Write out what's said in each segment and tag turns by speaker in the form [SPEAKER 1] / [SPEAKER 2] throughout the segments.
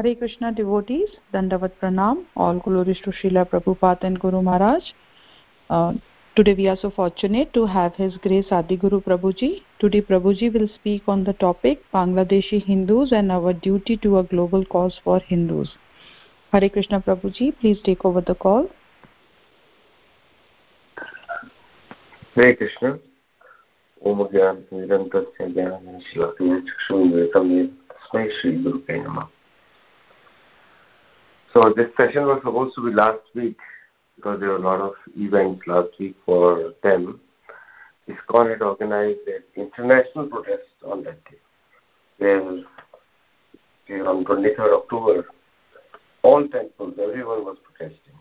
[SPEAKER 1] Hare Krishna devotee dandavat pranam all glories to Sheela Prabhu and Guru Maharaj today we are so fortunate to have his grace Adi Guru Prabhu ji today Prabhu ji will speak on the topic Bangladeshi Hindus and our duty to a global cause for Hindus Hare Krishna Prabhu ji please take over the call
[SPEAKER 2] Hare Krishna Om Gyan Nirantar Gyan Shri गुरु के So this session was supposed to be last week because there were a lot of events last week for them. ISKCON had organized an international protest on that day. Where on 23rd October, all temples, everyone was protesting.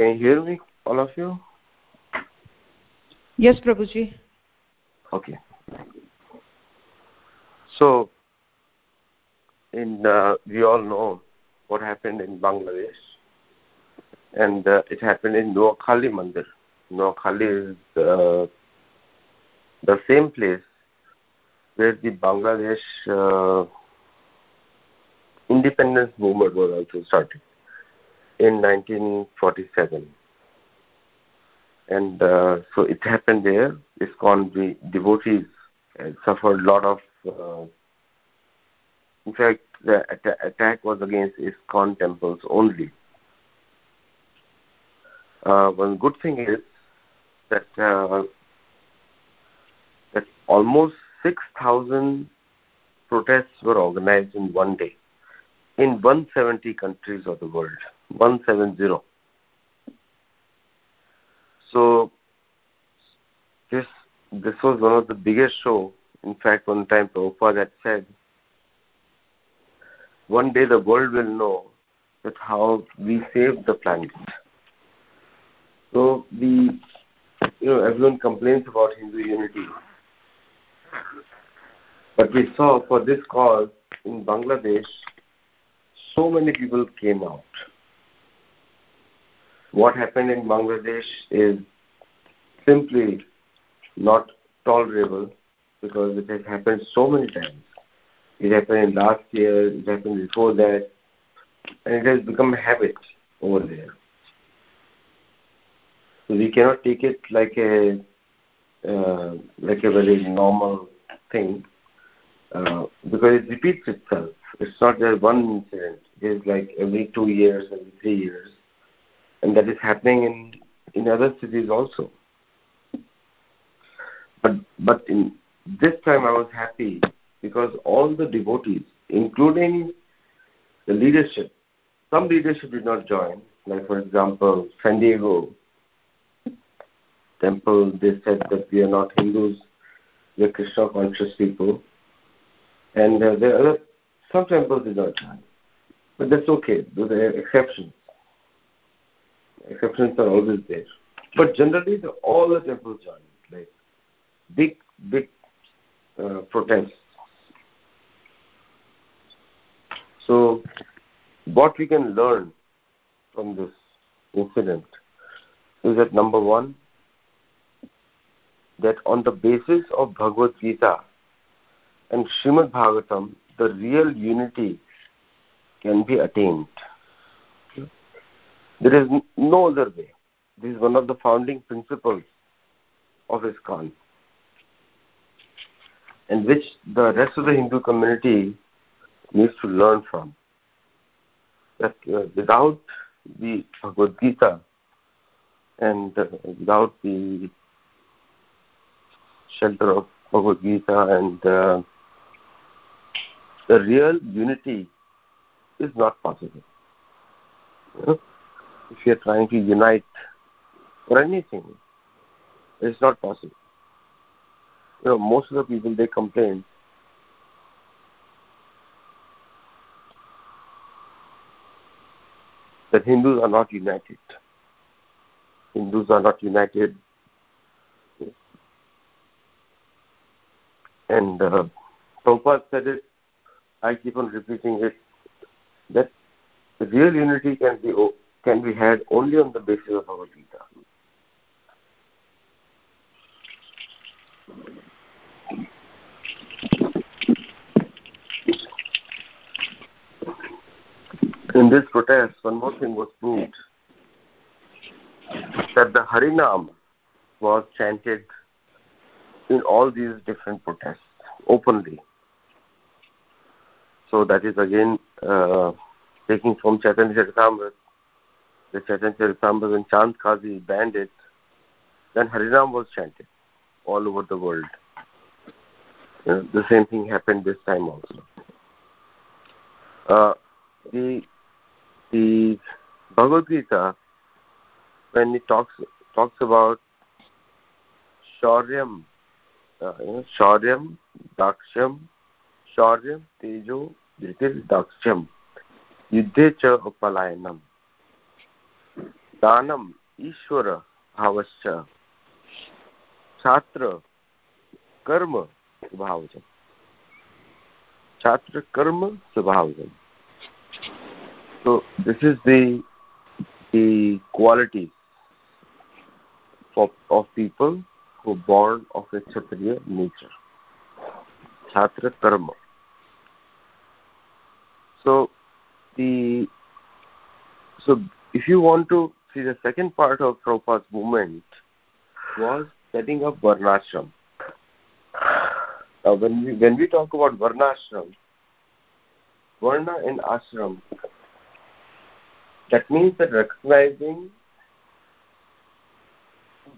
[SPEAKER 2] Can you hear me, all of you?
[SPEAKER 1] Yes, Prabhuji.
[SPEAKER 2] Okay. So, in uh, we all know what happened in Bangladesh, and uh, it happened in Noakhali Mandir. Noakhali is uh, the same place where the Bangladesh uh, independence movement was also started in 1947. And uh, so it happened there. ISKCON, the devotees uh, suffered a lot of. Uh, in fact, the at- attack was against ISKCON temples only. Uh, one good thing is that uh, that almost 6,000 protests were organized in one day in 170 countries of the world. 170. So this this was one of the biggest show. In fact, one time Prabhupada had said, one day the world will know that how we saved the planet. So the you know everyone complains about Hindu unity, but we saw for this cause in Bangladesh, so many people came out what happened in Bangladesh is simply not tolerable because it has happened so many times. It happened last year, it happened before that, and it has become a habit over there. So we cannot take it like a uh, like a very normal thing uh, because it repeats itself. It's not just one incident. It is like every two years, every three years and that is happening in in other cities also. But but in this time I was happy because all the devotees, including the leadership, some leadership did not join. Like for example, San Diego temple, they said that we are not Hindus, we are Krishna conscious people, and uh, there are some temples did not join, but that's okay. Those are exceptions exceptions are always there. But generally, the, all the temples join, like big, big uh, protests. So, what we can learn from this incident is that number one, that on the basis of Bhagavad Gita and Srimad Bhagavatam, the real unity can be attained. There is no other way. This is one of the founding principles of ISKCON, and which the rest of the Hindu community needs to learn from. That uh, without the Bhagavad Gita and uh, without the shelter of Bhagavad Gita and uh, the real unity is not possible. If you are trying to unite for anything, it's not possible. You know, most of the people they complain that Hindus are not united. Hindus are not united. And uh, Prabhupada said it, I keep on repeating it, that the real unity can be can be had only on the basis of our Gita. In this protest, one more thing was proved that the Harinam was chanted in all these different protests openly. So that is again uh, taking from Chaitanya Charitamrita. The Chaitanya Charitamrita and Chand Kazi banned it, then Harinam was chanted all over the world. You know, the same thing happened this time also. Uh, the the Bhagavad Gita, when it talks talks about Shauryam, uh, you know, Shauryam, Daksham, Shauryam, Tejo, Dhritir, Daksham, Yuddhe cha Upalayanam, Ishvara, Bhavascha, Chatra, Karma, Subhavajam. Chatra, Karma, Subhavajam. So this is the the qualities of, of people who are born of a Kshatriya nature. Chatra Karma. So the so if you want to see the second part of Prabhupada's movement was setting up Varnashram. Now when we when we talk about Varnashram, Varna and Ashram that means that recognizing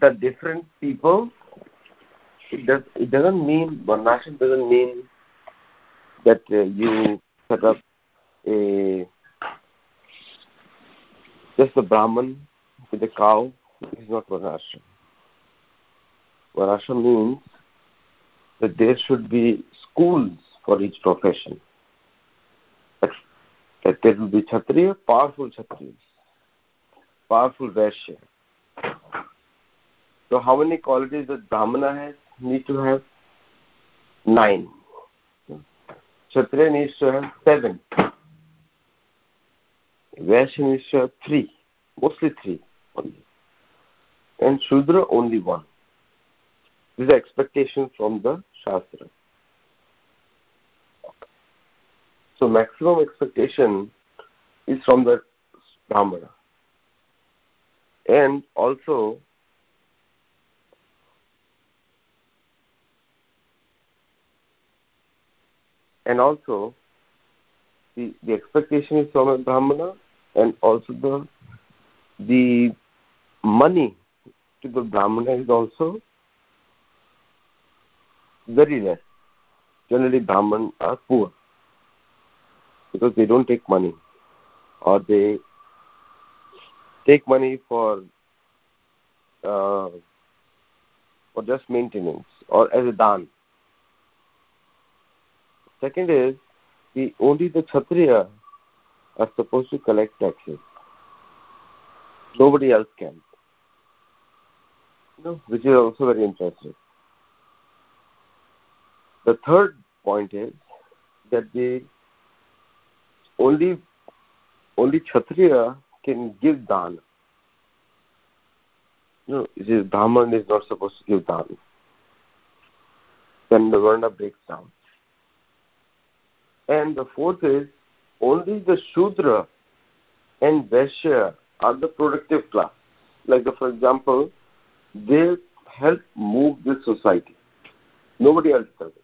[SPEAKER 2] the different people, it does it doesn't mean varnashram doesn't mean that uh, you set up a just the Brahman with the cow is not varnashram. Varnashram means that there should be schools for each profession that there will be Kshatriya, powerful Kshatriyas, powerful Vaishya. So how many qualities does Brahmana has? Need to have nine. Kshatriya needs to have seven. Vaishya uh, needs to three, mostly three only. And Shudra only one. This is the expectation from the Shastra. So maximum expectation is from the Brahmana. And also and also the, the expectation is from a Brahmana and also the the money to the Brahmana is also very less. Generally Brahman are poor because they don't take money or they take money for uh, for just maintenance or as a dan. Second is the only the kshatriya are supposed to collect taxes. Nobody else can. Know, which is also very interesting. The third point is that the only only Kshatriya can give dan. No, it is Brahman is not supposed to give dan. Then the Varna breaks down. And the fourth is only the Shudra and Vaishya are the productive class. Like, for example, they help move this society. Nobody else does it.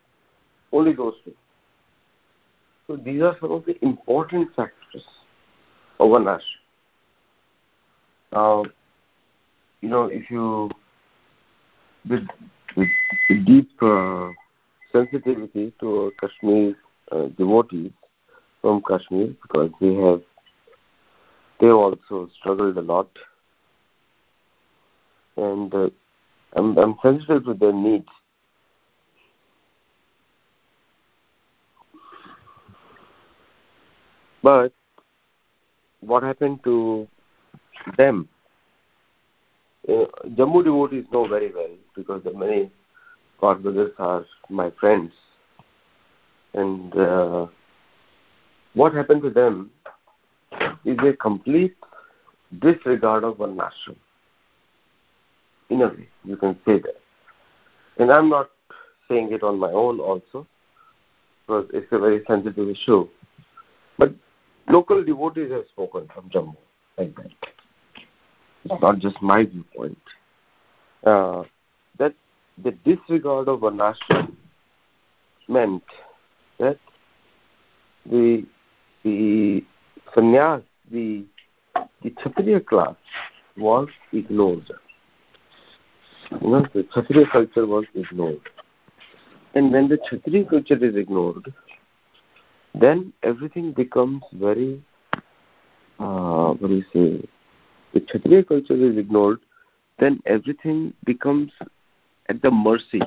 [SPEAKER 2] Only those two. So these are some of the important factors of an ashram. Now, you know, if you, with, with, with deep uh, sensitivity to Kashmir uh, devotees from Kashmir, because they have, they also struggled a lot, and uh, I'm, I'm sensitive to their needs. But what happened to them? Uh, Jammu devotees know very well because the many God brothers are my friends. And uh, what happened to them is a complete disregard of varnashram. In a way, you can say that. And I'm not saying it on my own also, because it's a very sensitive issue. But local devotees have spoken from Jammu like that. It's not just my viewpoint. Uh, that the disregard of varnashram meant that the the sannyas, the the Kshatriya class was ignored. You know, the Kshatriya culture was ignored. And when the Kshatriya culture is ignored, then everything becomes very, uh, what do you say, the Kshatriya culture is ignored, then everything becomes at the mercy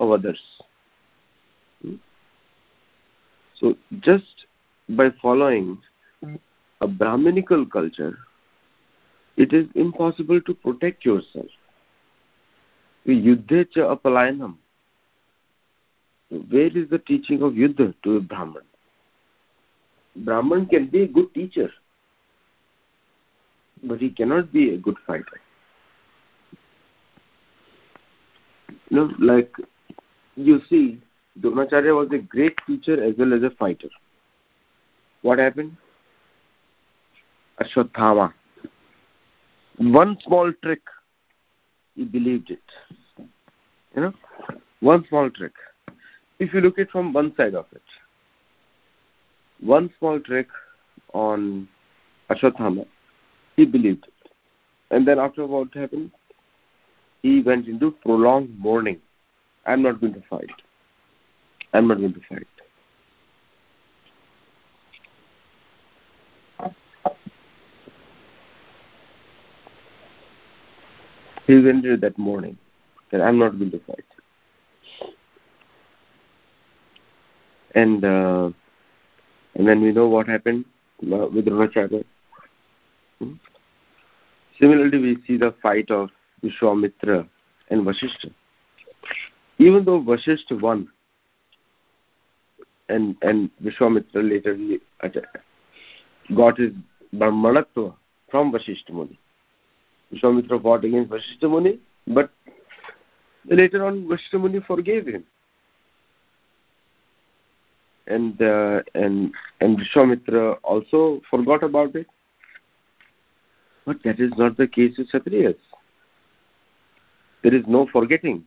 [SPEAKER 2] of others. Hmm? So just by following a Brahminical culture, it is impossible to protect yourself. Yuddhe cha apalayanam. Where is the teaching of Yuddha to a Brahman? Brahman can be a good teacher, but he cannot be a good fighter. You know, like you see, Dronacharya was a great teacher as well as a fighter. What happened? Ashwatthama. One small trick, he believed it. You know, one small trick. If you look at from one side of it, one small trick on Ashwatthama, he believed it. And then after what happened? He went into prolonged mourning. I'm not going to fight. I'm not going to fight. He that morning that I'm not going to fight. And uh, and then we know what happened uh, with Dronacharya. Hmm? Similarly, we see the fight of Vishwamitra and Vasishtha. Even though Vasishtha won, and and Vishwamitra later got his Brahmanatva from Vasishtha Muni. Vishwamitra fought against Vasishtha Muni, but later on Vasishtha Muni forgave him. And uh, and and Vishwamitra also forgot about it. But that is not the case with Kshatriyas. There is no forgetting.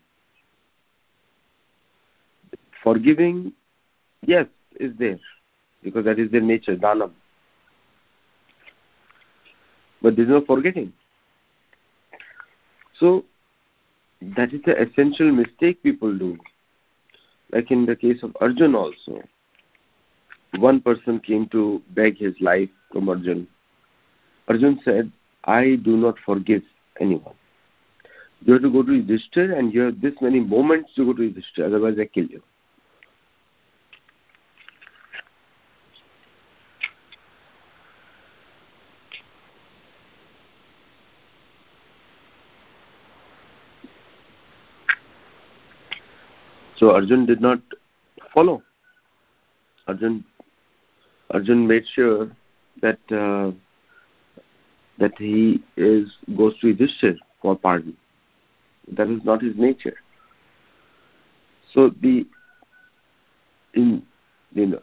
[SPEAKER 2] Forgiving, yes, is there, because that is their nature, dhanam. But there is no forgetting. So, that is the essential mistake people do. Like in the case of Arjun also. One person came to beg his life from Arjun. Arjun said, I do not forgive anyone. You have to go to Yudhishthir and you have this many moments to go to Yudhishthir, otherwise I kill you. So Arjun did not follow. Arjun Arjun made sure that uh, that he is goes to Yudhishthir for pardon. That is not his nature. So the in know,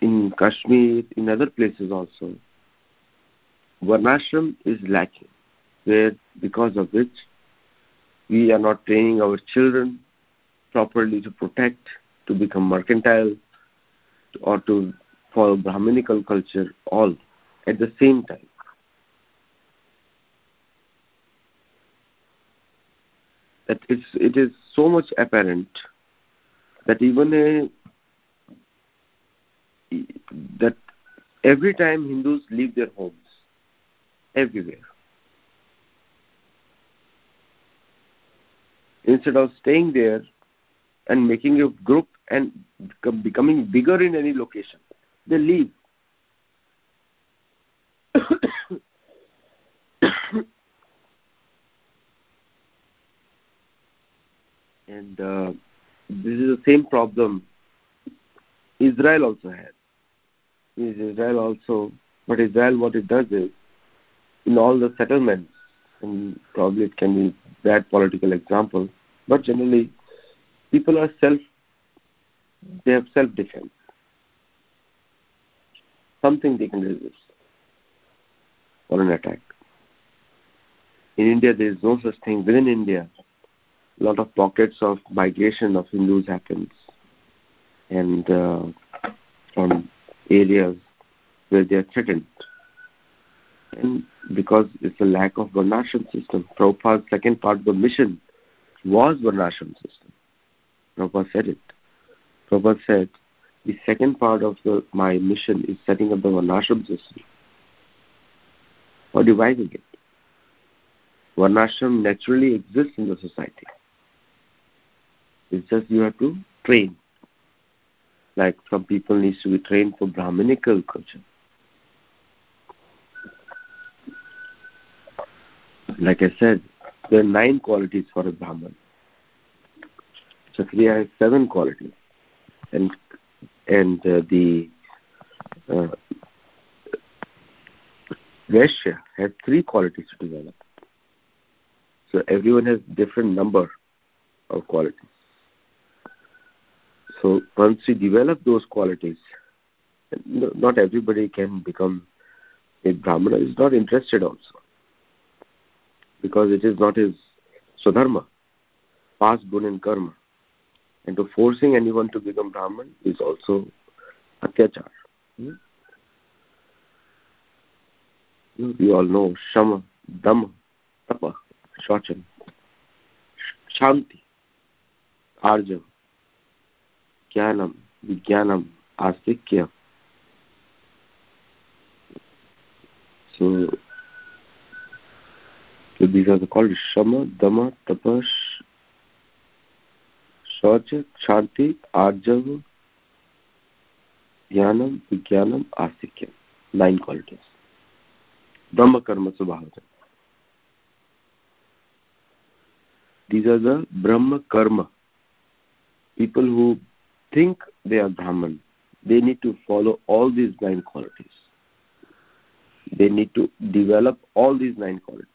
[SPEAKER 2] in Kashmir, in other places also, Varnashram is lacking, where because of which we are not training our children properly to protect, to become mercantile, or to follow Brahminical culture all at the same time. That it's, it is so much apparent that even a that every time Hindus leave their homes, everywhere, instead of staying there and making a group and becoming bigger in any location, they leave. and uh, this is the same problem Israel also has. Israel also, but Israel, what it does is, in all the settlements, and probably it can be bad political example, but generally, people are self, they have self-defense. Something they can resist or an attack. In India, there is no such thing. Within India, a lot of pockets of migration of Hindus happens, and uh, from areas where they are threatened. And because it's a lack of Varnashram system, Prabhupada's second part of the mission was Varnashram system. Prabhupada said it. Prabhupada said, the second part of the, my mission is setting up the Varnashram system or dividing it. Varnashram naturally exists in the society. It's just you have to train. Like some people needs to be trained for Brahminical culture. Like I said, there are nine qualities for a Brahman. Kshatriya has seven qualities. And and uh, the uh, Vaishya has three qualities to develop. So everyone has different number of qualities. So once we develop those qualities, not everybody can become a Brahmana is not interested also. Because it is not his swadharma, past gun and karma. And to forcing anyone to become Brahman is also atyachar. Hmm? We all know Shama, Dhamma, Tapa, Shochan, Shanti, Arjav, Jnanam, Vijnanam, Astikya. So, so these are called Shama, Dhamma, Tapa, Shocha, Shanti, Arjav, Jnanam, Vijnanam, Astikya. Nine qualities. Brahma Karma Subhavata. These are the Brahma Karma. People who think they are Brahman, they need to follow all these nine qualities. They need to develop all these nine qualities.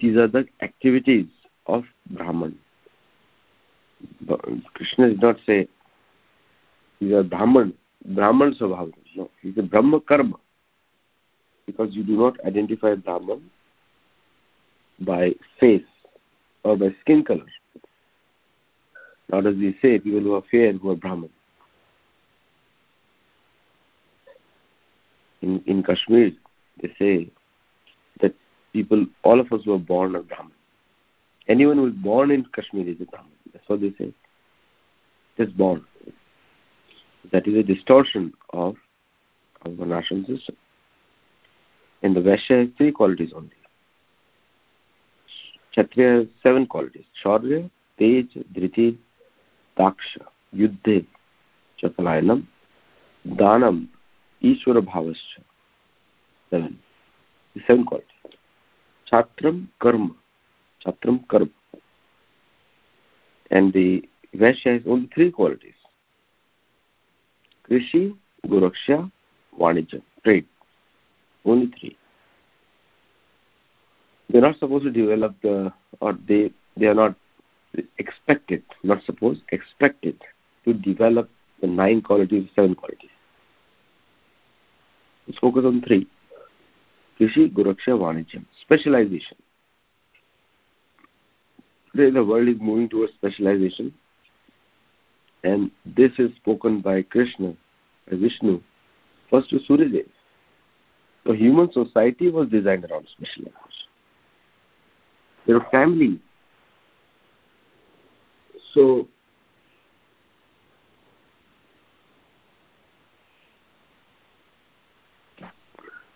[SPEAKER 2] These are the activities of Brahman. Krishna did not say these are Brahman, Brahman Swabhavata. No, he's a Brahma Karma. Because you do not identify Brahman by face or by skin color. Nor does he say people who are fair who are Brahman. In, in Kashmir, they say that people, all of us who are born are Brahman. Anyone who is born in Kashmir is a Brahman. That's what they say. Just born. That is a distortion of, the national system. In the Vaishya has three qualities only. Kshatriya has seven qualities. Shaurya, Tej, Dhriti, Daksha, Yuddhe, Chapalayanam, Danam, Ishwara Bhavascha. Seven. The seven qualities. Chatram, Karma. Chatram, Karma. And the Vaishya has only three qualities. Krishi, Guraksha, Vanija. Trade. Only three. They're not supposed to develop the, or they, they are not expected, not supposed, expected to develop the nine qualities, seven qualities. Let's focus on three. Krishi, Guraksha, Vanijam. Specialization. Today the world is moving towards specialization and this is spoken by Krishna, by Vishnu, first to Suryadev. The human society was designed around specialization. There are family. So,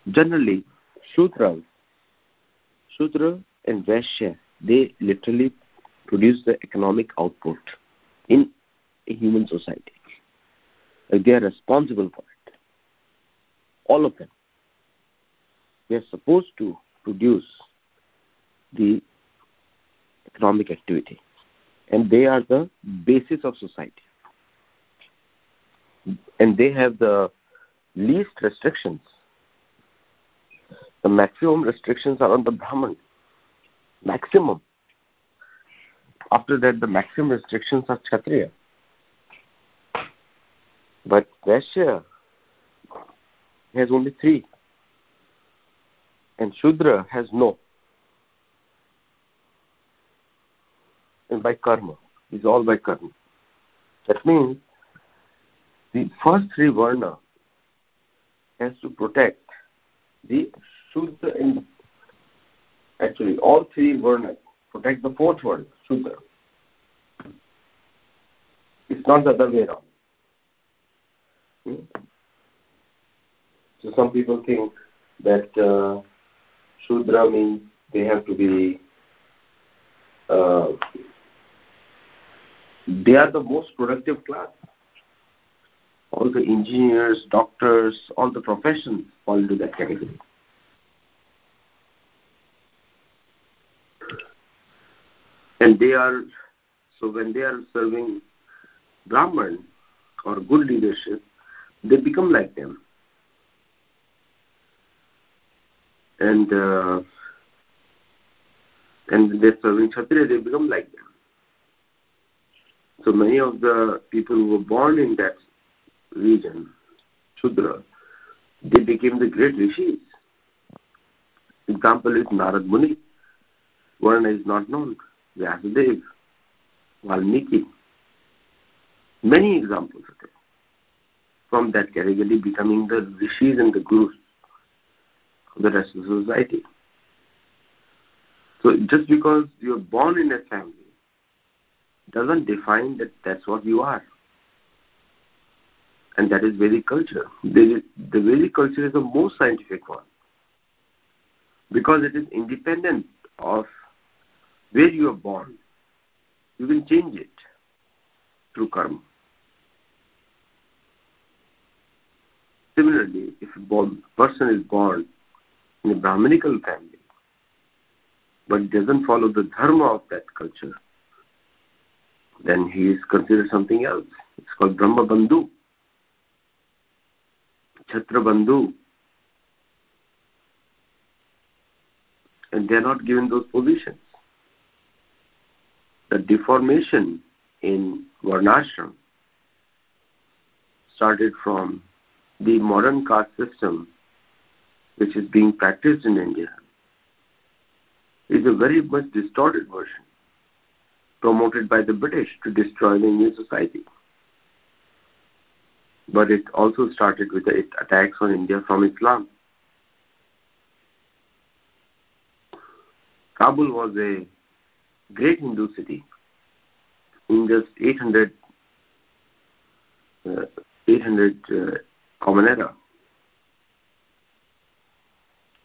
[SPEAKER 2] generally, Shudra, Shudra and Vaishya, they literally produce the economic output in a human society. They are responsible for it. All of them. They are supposed to produce the economic activity. And they are the basis of society. and they have the least restrictions. The maximum restrictions are on the Brahman. Maximum. After that, the maximum restrictions are Kshatriya. But Vaishya has only three, and Shudra has no. And by karma, is all by karma. That means the first three varna has to protect the Shudra and actually all three varna protect the fourth one, Shudra. It's not the other way around. Hmm? So some people think that uh, Shudra means they have to be uh, they are the most productive class. All the engineers, doctors, all the professions fall into that category. And they are, so when they are serving Brahman or good leadership, they become like them. And uh, and they're serving Kshatriya, they become like them. So many of the people who were born in that region, Shudra, they became the great rishis. Example is Narad Muni. Varna is not known. Vyasadev, Valmiki. Many examples there. From that category becoming the rishis and the gurus of the rest of the society. So just because you're born in a family doesn't define that that's what you are. And that is Vedic culture. The, Vedic culture is the most scientific one because it is independent of where you are born. You can change it through karma. Similarly, if a person is born in a Brahminical family, but doesn't follow the dharma of that culture, then he is considered something else. It's called Brahma Bandhu, Chhatra Bandhu. And they are not given those positions. The deformation in Varnashram started from the modern caste system which is being practiced in India is a very much distorted version promoted by the British to destroy the Indian society. But it also started with the attacks on India from Islam. Kabul was a great Hindu city in just 800, uh, 800 uh, Common Era.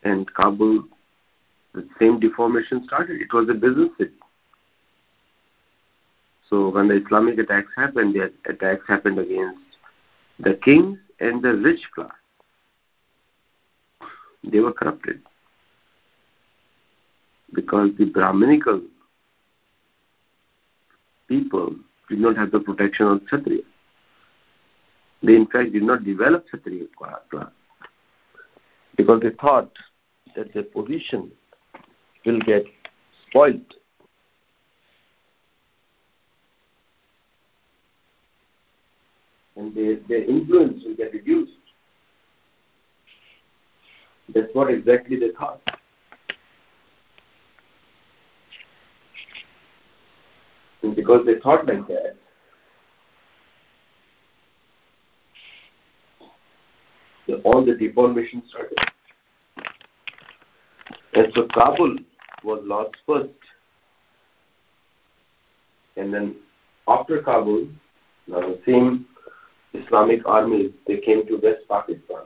[SPEAKER 2] And Kabul, the same deformation started. It was a business city. So when the Islamic attacks happened, the attacks happened against the kings and the rich class. They were corrupted because the Brahminical people did not have the protection of Kshatriya. They in fact did not develop Kshatriya class because they thought that their position will get spoiled and their, their influence will get reduced. That's what exactly they thought. And because they thought like that, the, all the deformation started. And so Kabul was lost first. And then after Kabul, now the same Islamic armies, they came to West Pakistan.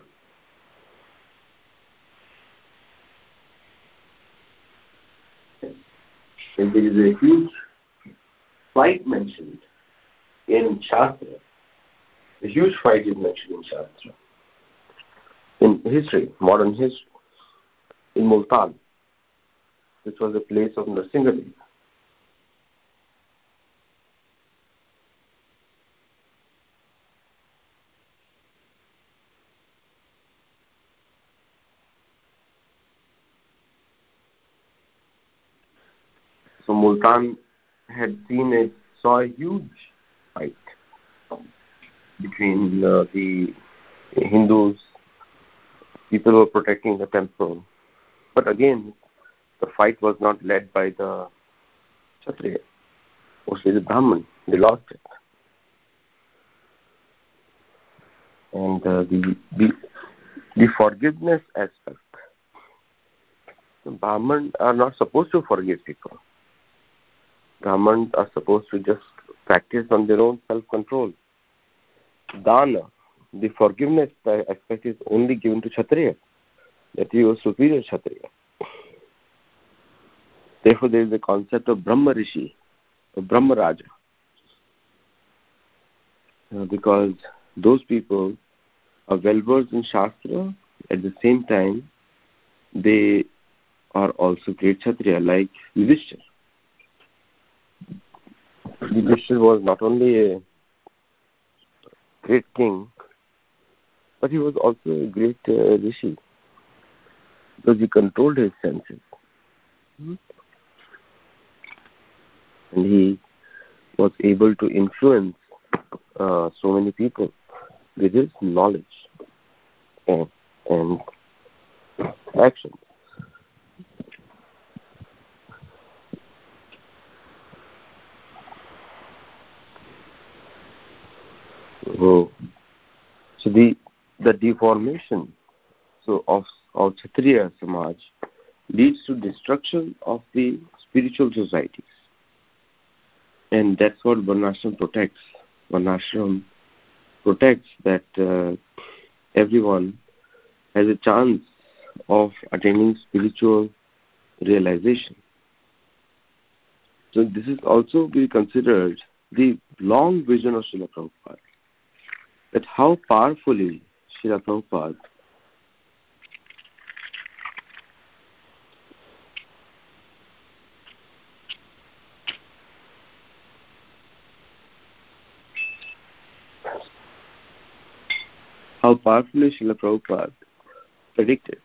[SPEAKER 2] And there is a huge fight mentioned in Shastra. A huge fight is mentioned in Shastra. In history, modern history, in Multan, which was the place of Narsingadeva. So Multan had seen a saw a huge fight between uh, the Hindus, people were protecting the temple. But again, the fight was not led by the Kshatriya, mostly the Brahman. They lost it. And uh, the, the, the forgiveness aspect, the Brahmins are not supposed to forgive people. Brahmins are supposed to just practice on their own self-control. Dana, the forgiveness aspect is only given to Kshatriya, that he was superior Kshatriya. Therefore, there is a concept of Brahma Rishi, of Brahma Raja. Uh, because those people are well versed in Shastra, at the same time, they are also great Kshatriya, like Yudhishthir. Yudhishthir was not only a great king, but he was also a great uh, rishi because he controlled his senses. Mm-hmm. And he was able to influence uh, so many people with his knowledge and, and actions. So, the the deformation so of of Kshatriya Samaj leads to destruction of the spiritual societies. And that's what Varnashram protects. Varnashram protects that uh, everyone has a chance of attaining spiritual realization. So this is also be considered the long vision of Srila Prabhupada that how powerfully Srila Prabhupada how powerfully Srila Prabhupada predicted.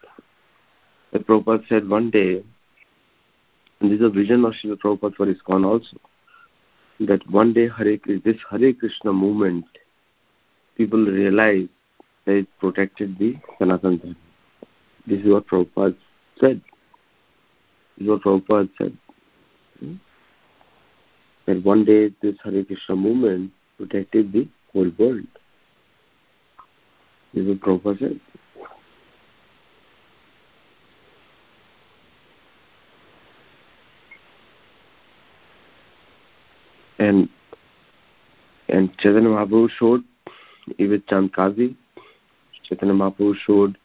[SPEAKER 2] That Prabhupada said one day, and this is a vision of Srila Prabhupada for ISKCON also, that one day Hare, this Hare Krishna movement people realize that it protected the Sanatana Dharma. This is what Prabhupada said. This is what Prabhupada said. Hmm? That one day this Hare Krishna movement protected the whole world. This is what Prabhupada said. And and Chaitanya Mahaprabhu showed with Chand Kazi, Chaitanya Mahaprabhu showed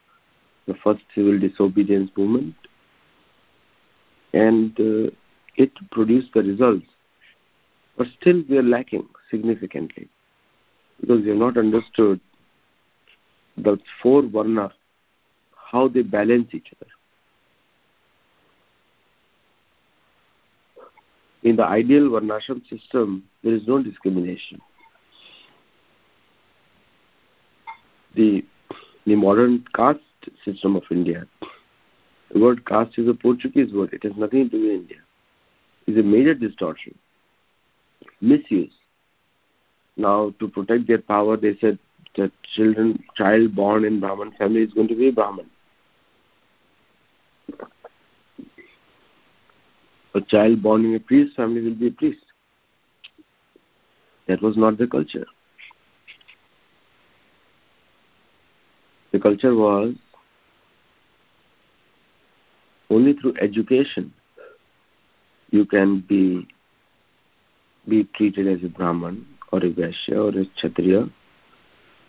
[SPEAKER 2] the first civil disobedience movement and uh, it produced the results. But still we are lacking significantly because we have not understood the four varna, how they balance each other. In the ideal varnashram system, there is no discrimination. The the modern caste system of India. The word caste is a Portuguese word. It has nothing to do with India. It's a major distortion, misuse. Now, to protect their power, they said that children, child born in Brahman family is going to be a Brahman. A child born in a priest family will be a priest. That was not the culture. The culture was only through education you can be be treated as a Brahman or a Vaishya or a Kshatriya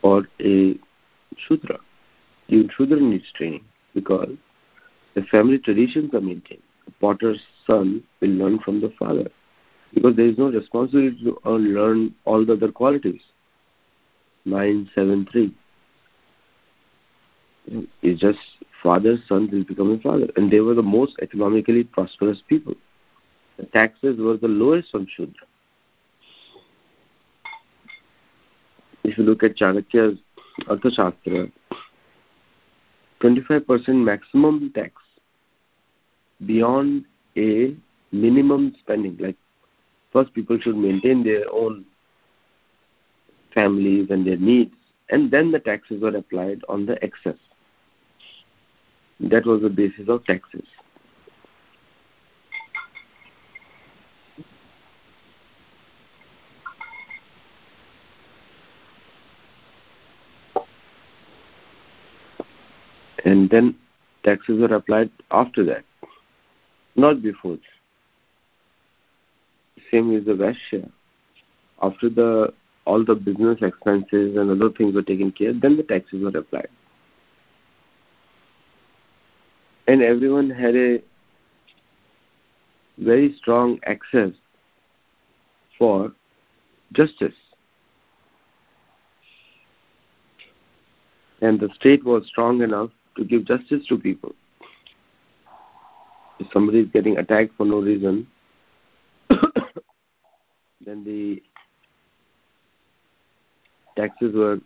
[SPEAKER 2] or a Shudra. Even Shudra needs training because the family traditions are maintained. The potter's son will learn from the father because there is no responsibility to learn all the other qualities. 973 it's just father, son will become a father. And they were the most economically prosperous people. The taxes were the lowest on Shudra. If you look at Chanakya's Arthashastra, 25% maximum tax beyond a minimum spending. Like first, people should maintain their own families and their needs, and then the taxes were applied on the excess. That was the basis of taxes. And then taxes were applied after that, not before. Same with the Vaishya. After the all the business expenses and other things were taken care, then the taxes were applied. And everyone had a very strong access for justice. And the state was strong enough to give justice to people. If somebody is getting attacked for no reason, then the taxes were,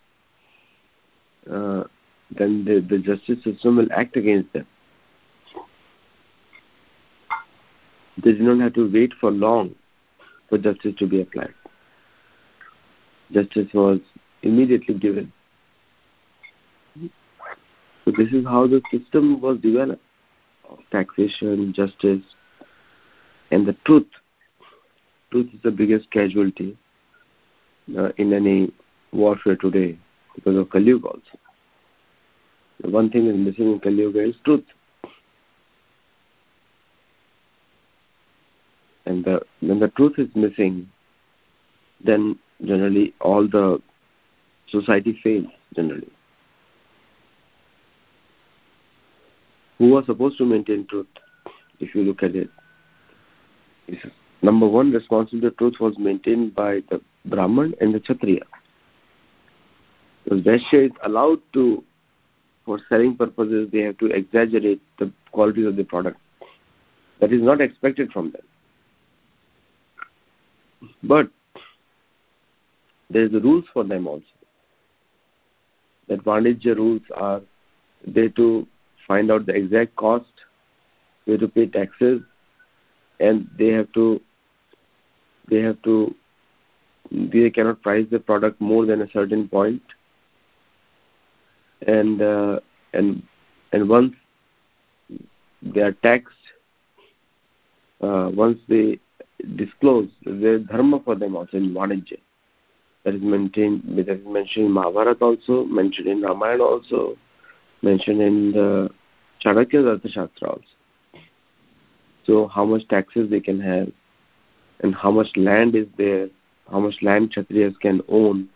[SPEAKER 2] uh, then the, the justice system will act against them. They do not have to wait for long for justice to be applied. Justice was immediately given. So this is how the system was developed taxation, justice, and the truth. Truth is the biggest casualty uh, in any warfare today because of Kali also. The one thing is missing in Kali is truth. And the, when the truth is missing, then generally all the society fails generally. Who was supposed to maintain truth, if you look at it? Number one, responsibility of truth was maintained by the Brahman and the Kshatriya. Because Vaishya is allowed to, for selling purposes, they have to exaggerate the qualities of the product. That is not expected from them. But there is the rules for them also. That Vanijya rules are they to find out the exact cost, they to pay taxes, and they have to they have to they cannot price the product more than a certain point and uh, and and once they are taxed uh, once they disclose the dharma for them also in Vanijja that is maintained that is mentioned in Mahabharata also mentioned in Ramayana also mentioned in the Chanakya's Arthashastra also. So how much taxes they can have and how much land is there how much land Kshatriyas can own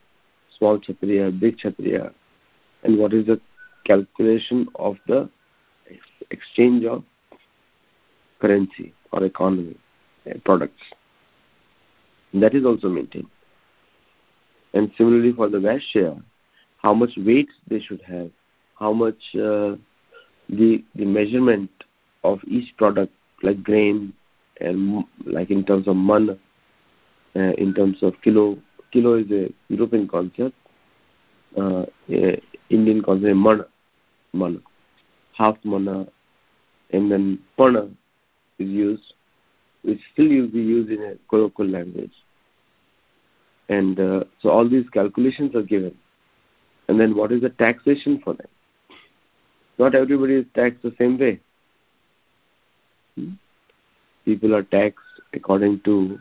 [SPEAKER 2] small Kshatriya big Kshatriya and what is the calculation of the exchange of currency or economy products. And that is also maintained. And similarly for the Vaishya, how much weight they should have, how much uh, the the measurement of each product, like grain and like in terms of man, uh, in terms of kilo. Kilo is a European concept. Uh, Indian concept mana, mana, half mana, and then pana is used, which still will be used in a colloquial language. And uh, so all these calculations are given. And then what is the taxation for them? Not everybody is taxed the same way. Hmm? People are taxed according to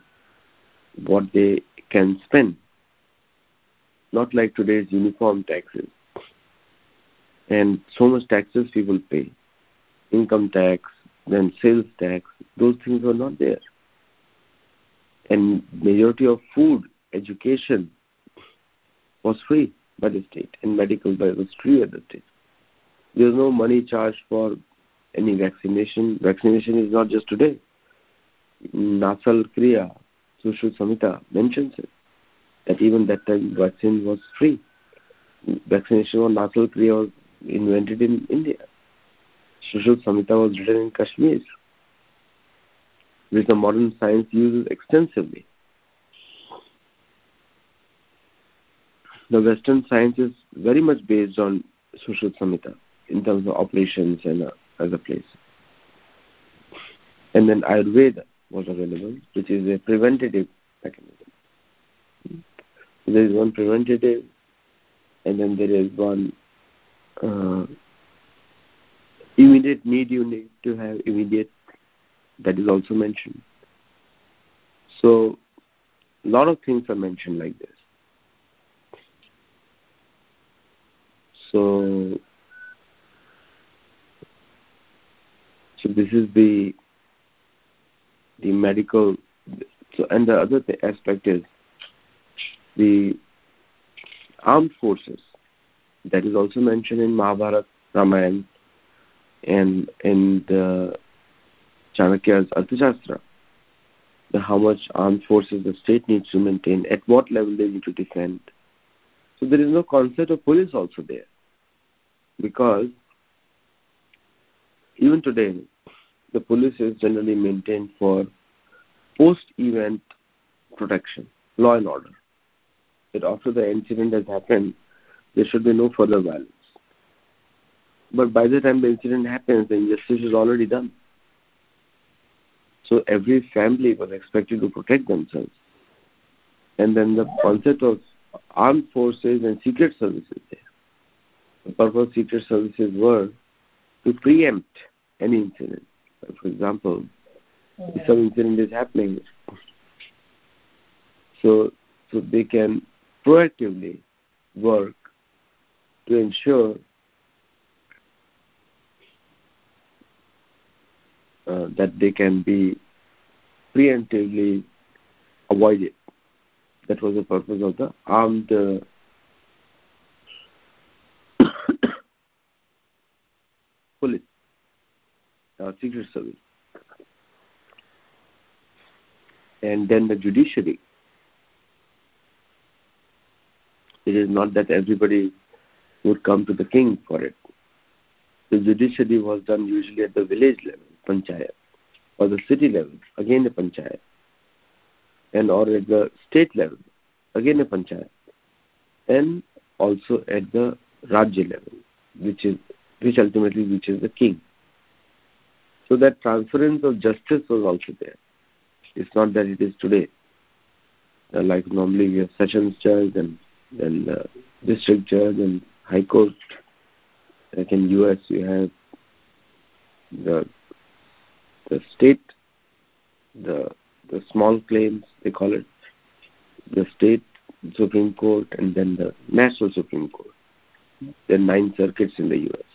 [SPEAKER 2] what they can spend. Not like today's uniform taxes and so much taxes people pay income tax then sales tax those things were not there. And majority of food education was free by the state and medical by was free at the state. There was no money charged for any vaccination. Vaccination is not just today. Nasal kriya Sushruta Samhita mentions it that even that time vaccine was free. Vaccination of nasal kriya was invented in India. Sushruta Samhita was written in Kashmir, which the modern science uses extensively. The Western science is very much based on Sushruta Samhita in terms of operations and uh, other places. And then Ayurveda, was available, which is a preventative mechanism. There is one preventative, and then there is one uh, immediate need you need to have immediate that is also mentioned. So, a lot of things are mentioned like this. So, so this is the the medical. So, and the other th- aspect is the armed forces that is also mentioned in Mahabharata, Ramayana, and in the Chanakya's Arthashastra. The how much armed forces the state needs to maintain, at what level they need to defend. So there is no concept of police also there. Because even today, the police is generally maintained for post-event protection, law and order. That after the incident has happened, there should be no further violence. But by the time the incident happens, the injustice is already done. So every family was expected to protect themselves. And then the concept of armed forces and secret services there. The purpose of secret services were to preempt any incident. For example, if some incident is happening, so so they can proactively work to ensure uh, that they can be preemptively avoided. That was the purpose of the armed uh, police, uh, secret service. And then the judiciary. It is not that everybody would come to the king for it. The judiciary was done usually at the village level, panchayat, or the city level, again a panchayat, and or at the state level, again a panchayat, and also at the rajya level, which is which ultimately reaches the king. So that transference of justice was also there. It's not that it is today. Uh, like normally we have sessions judge and then uh, district judge and high court. Like in US you have the the state, the the small claims they call it, the state Supreme Court and then the national Supreme Court. There are nine circuits in the US.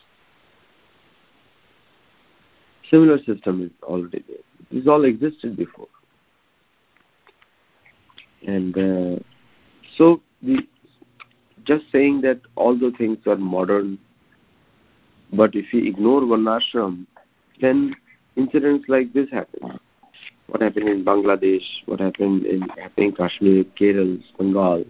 [SPEAKER 2] Similar system is already there. This all existed before. And uh, so the just saying that all the things are modern, but if we ignore Varnashram, then incidents like this happen. What happened in Bangladesh, what happened in happening in Kashmir, Kerala, Bengal,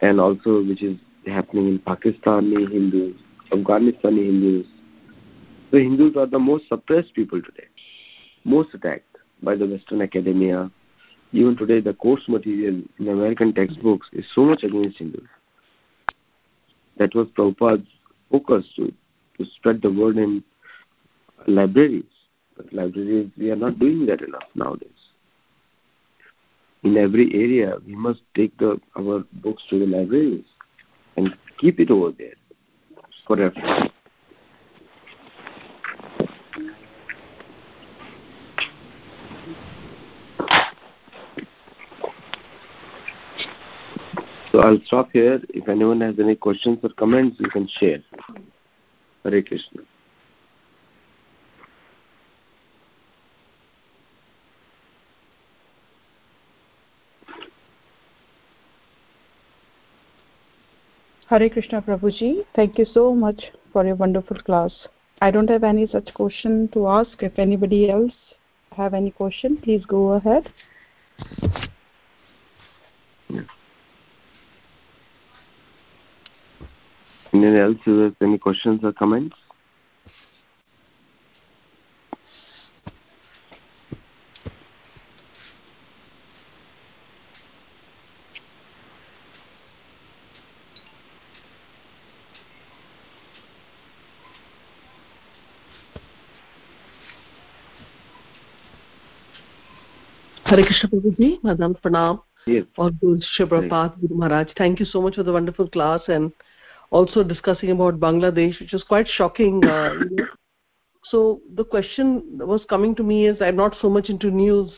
[SPEAKER 2] and also which is happening in Pakistani Hindus, Afghanistani Hindus. The Hindus are the most suppressed people today, most attacked by the Western academia. Even today, the course material in American textbooks is so much against Hindus. That was Prabhupada's focus to, to spread the word in libraries. Libraries, we are not doing that enough nowadays. In every area, we must take the, our books to the libraries and keep it over there for reference. So I'll stop here. If anyone has any questions or comments, you can share. Hare Krishna.
[SPEAKER 1] Hare Krishna Prabhuji, thank you so much for your wonderful class. I don't have any such question to ask. If anybody else have any question, please go ahead.
[SPEAKER 2] Anyone else has any questions or comments?
[SPEAKER 3] Hare Krishna Prabhuji, Madam Pranam.
[SPEAKER 2] Yes.
[SPEAKER 3] Or Guru Guru Maharaj. Thank you so much for the wonderful class and also discussing about Bangladesh, which is quite shocking. Uh, you know. So the question that was coming to me is, I'm not so much into news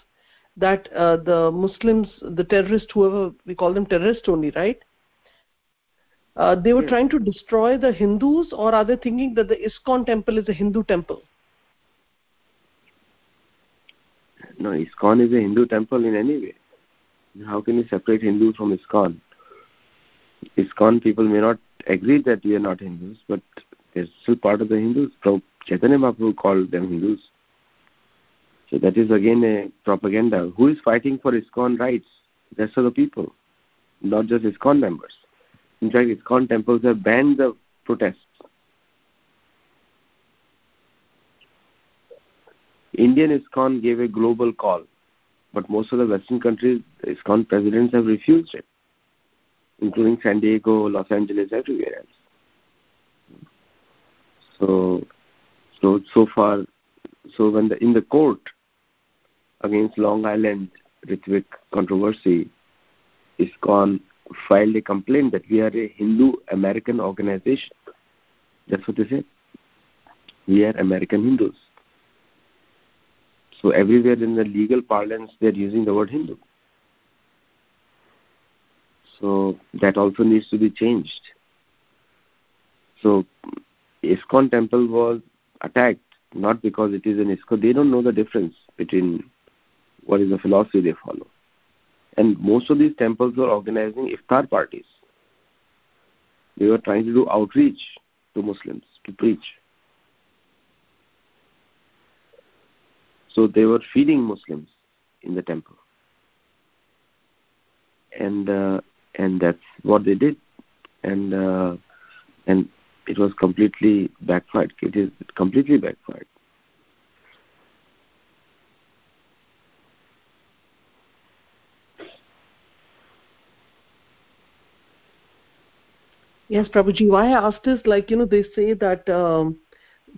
[SPEAKER 3] that uh, the Muslims, the terrorists, whoever we call them terrorists only, right? Uh, they were
[SPEAKER 2] Yes.
[SPEAKER 3] trying to destroy the Hindus, or are they thinking that the ISKCON temple is a Hindu temple?
[SPEAKER 2] No, ISKCON is a Hindu temple in any way. How can you separate Hindu from ISKCON? ISKCON people may not agree that we are not Hindus, but they're still part of the Hindus. Chaitanya Mahaprabhu called them Hindus. So that is again a propaganda. Who is fighting for ISKCON rights? The Rest of the people, not just ISKCON members. In fact, ISKCON temples have banned the protests. Indian ISKCON gave a global call, but most of the Western countries, the ISKCON presidents have refused it, including San Diego, Los Angeles, everywhere else. So, so so far, so when the in the court against Long Island Ritwik controversy, ISKCON filed a complaint that we are a Hindu American organization. That's what they said. We are American Hindus. So everywhere in the legal parlance, they're using the word Hindu. So that also needs to be changed. So ISKCON temple was attacked not because it is an ISKCON. They don't know the difference between what is the philosophy they follow. And most of these temples were organizing iftar parties. They were trying to do outreach to Muslims, to preach. So they were feeding Muslims in the temple, and uh, and that's what they did, and uh, and it was completely backfired. It is completely backfired.
[SPEAKER 3] Yes, Prabhuji. Why I asked is like, you know, they say that um,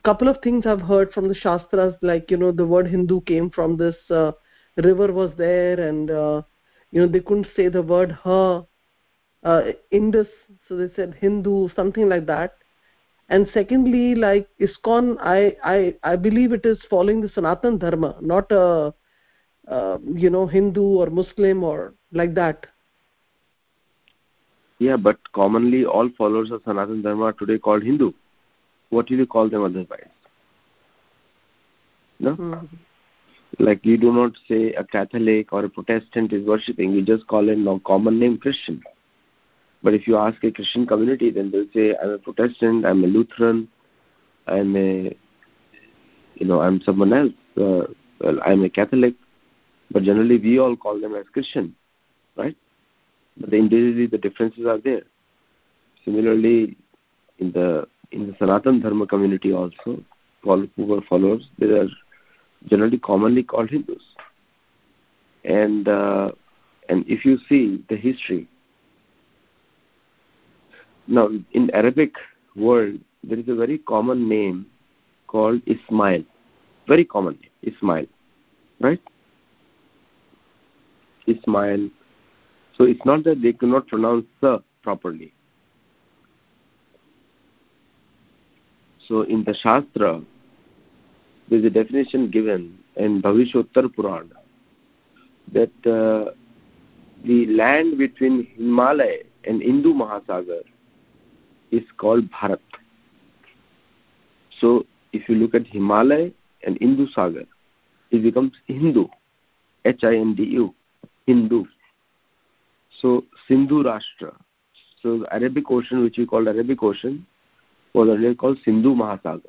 [SPEAKER 3] couple of things I've heard from the Shastras, like, you know, the word Hindu came from this uh, river was there and, uh, you know, they couldn't say the word her, uh, Indus, so they said Hindu, something like that. And secondly, like ISKCON, I, I, I believe it is following the Sanatan Dharma, not a, uh, you know, Hindu or Muslim or like that.
[SPEAKER 2] Yeah, but commonly all followers of Sanatana Dharma are today called Hindu. What will you call them otherwise? No?
[SPEAKER 3] Mhm.
[SPEAKER 2] Like you do not say a Catholic or a Protestant is worshipping, you just call it a common name Christian. But if you ask a Christian community, then they'll say, I'm a Protestant, I'm a Lutheran, I'm a, you know, I'm someone else. Uh, well, I'm a Catholic. But generally we all call them as Christian, right? But individually the differences are there. Similarly, in the in the Sanatan Dharma community also, who were followers, they are generally commonly called Hindus. And uh, and if you see the history, now in Arabic world there is a very common name called Ismail, very common name, Ismail, right? Ismail. So it's not that they cannot pronounce the properly. So in the Shastra, there is a definition given in Bhavishottar Purana that uh, the land between Himalaya and Hindu Mahasagar is called Bharat. So if you look at Himalaya and Hindu Sagar, it becomes Hindu, H-I-N-D-U, Hindu. So Sindhu Rashtra. So Arabic Ocean, which we call Arabic Ocean, was earlier called Sindhu Mahasagar.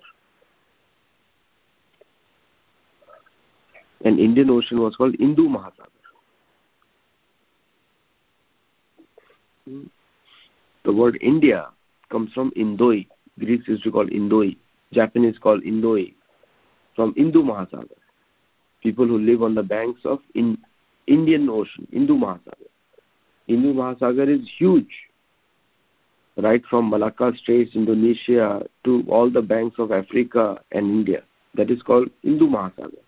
[SPEAKER 2] And Indian Ocean was called Hindu Mahasagar. The word India comes from Indoi. Greeks used to call Indoi. Japanese call Indoi. From Hindu Mahasagar. People who live on the banks of in Indian Ocean, Hindu Mahasagar. Hindu Mahasagar is huge. Right from Malacca Straits, Indonesia, to all the banks of Africa and India. That is called Hindu Mahasagar.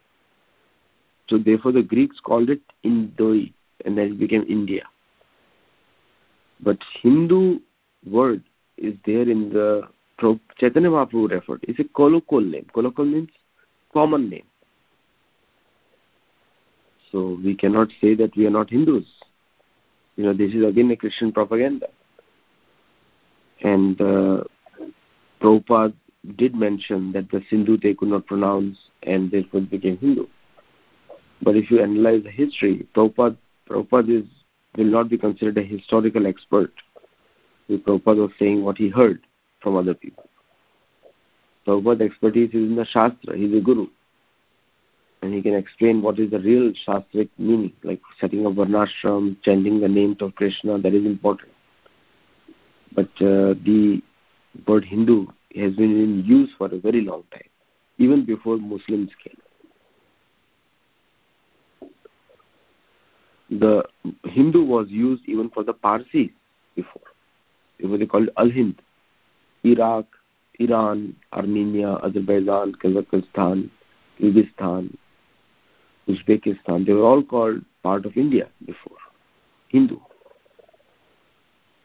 [SPEAKER 2] So therefore the Greeks called it Indoi and then it became India. But Hindu word is there in the Chaitanya Mahaprabhu referred. It's a colloquial name. Colloquial means common name. So we cannot say that we are not Hindus. You know, this is again a Christian propaganda. And uh, Prabhupada did mention that the Sindhu they could not pronounce and therefore became Hindu. But if you analyze the history, Prabhupada, Prabhupada is, will not be considered a historical expert. Prabhupada was saying what he heard from other people. Prabhupada's expertise is in the Shastra. He's a guru. And he can explain what is the real Shastric meaning, like setting up Varnashram, chanting the names of Krishna, that is important. But uh, the word Hindu has been in use for a very long time, even before Muslims came. The Hindu was used even for the Parsis before. It was called Al-Hind. Iraq, Iran, Armenia, Azerbaijan, Kazakhstan, Kyrgyzstan, Uzbekistan, they were all called part of India before, Hindu.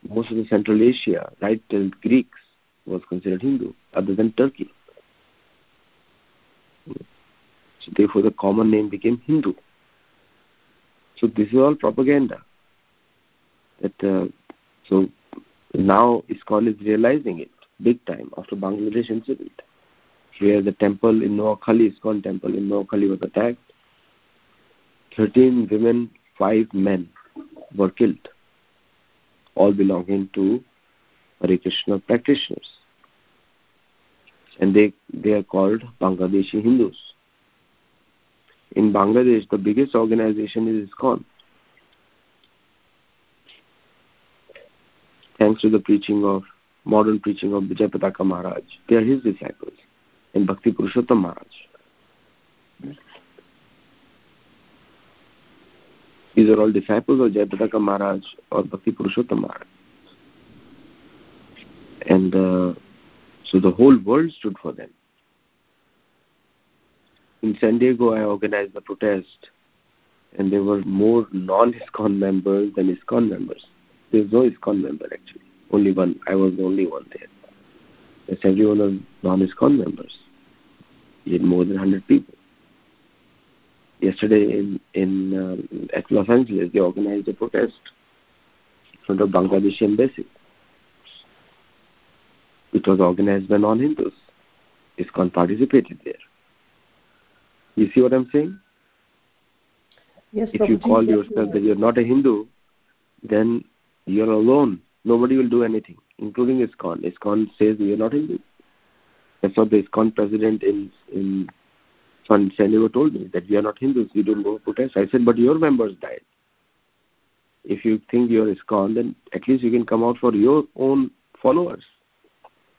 [SPEAKER 2] Most of the Central Asia, right till Greeks, was considered Hindu, other than Turkey. So therefore the common name became Hindu. So this is all propaganda. That uh, so now ISKCON is realizing it big time after Bangladesh incident, where the temple in Noakhali, ISKCON temple in Noakhali was attacked. 13 women, 5 men were killed, all belonging to Hare Krishna practitioners. And they, they are called Bangladeshi Hindus. In Bangladesh, the biggest organization is ISKCON. Thanks to the preaching of, modern preaching of Vijay Pataka Maharaj. They are his disciples. And Bhakti Purushottam Maharaj. These are all disciples of Jayapataka Maharaj or Bhakti Purushottam Maharaj. And uh, so the whole world stood for them. In San Diego, I organized the protest, and there were more non-ISKCON members than ISKCON members. There's no ISKCON member actually. Only one. I was the only one there. Yes, everyone was non-ISKCON members. We had more than 100 people yesterday in in uh, at Los Angeles they organized a protest in front of Bangladeshi embassy. It was organized by non-Hindus. ISKCON participated there. You see what I'm saying?
[SPEAKER 3] Yes,
[SPEAKER 2] if you call yourself that you're not a Hindu, then you're alone. Nobody will do anything, including ISKCON. ISKCON says you're not Hindu. That's what the ISKCON president in in San Diego told me that we are not Hindus, we don't go protest. I said, but your members died. If you think you're ISKCON, then at least you can come out for your own followers.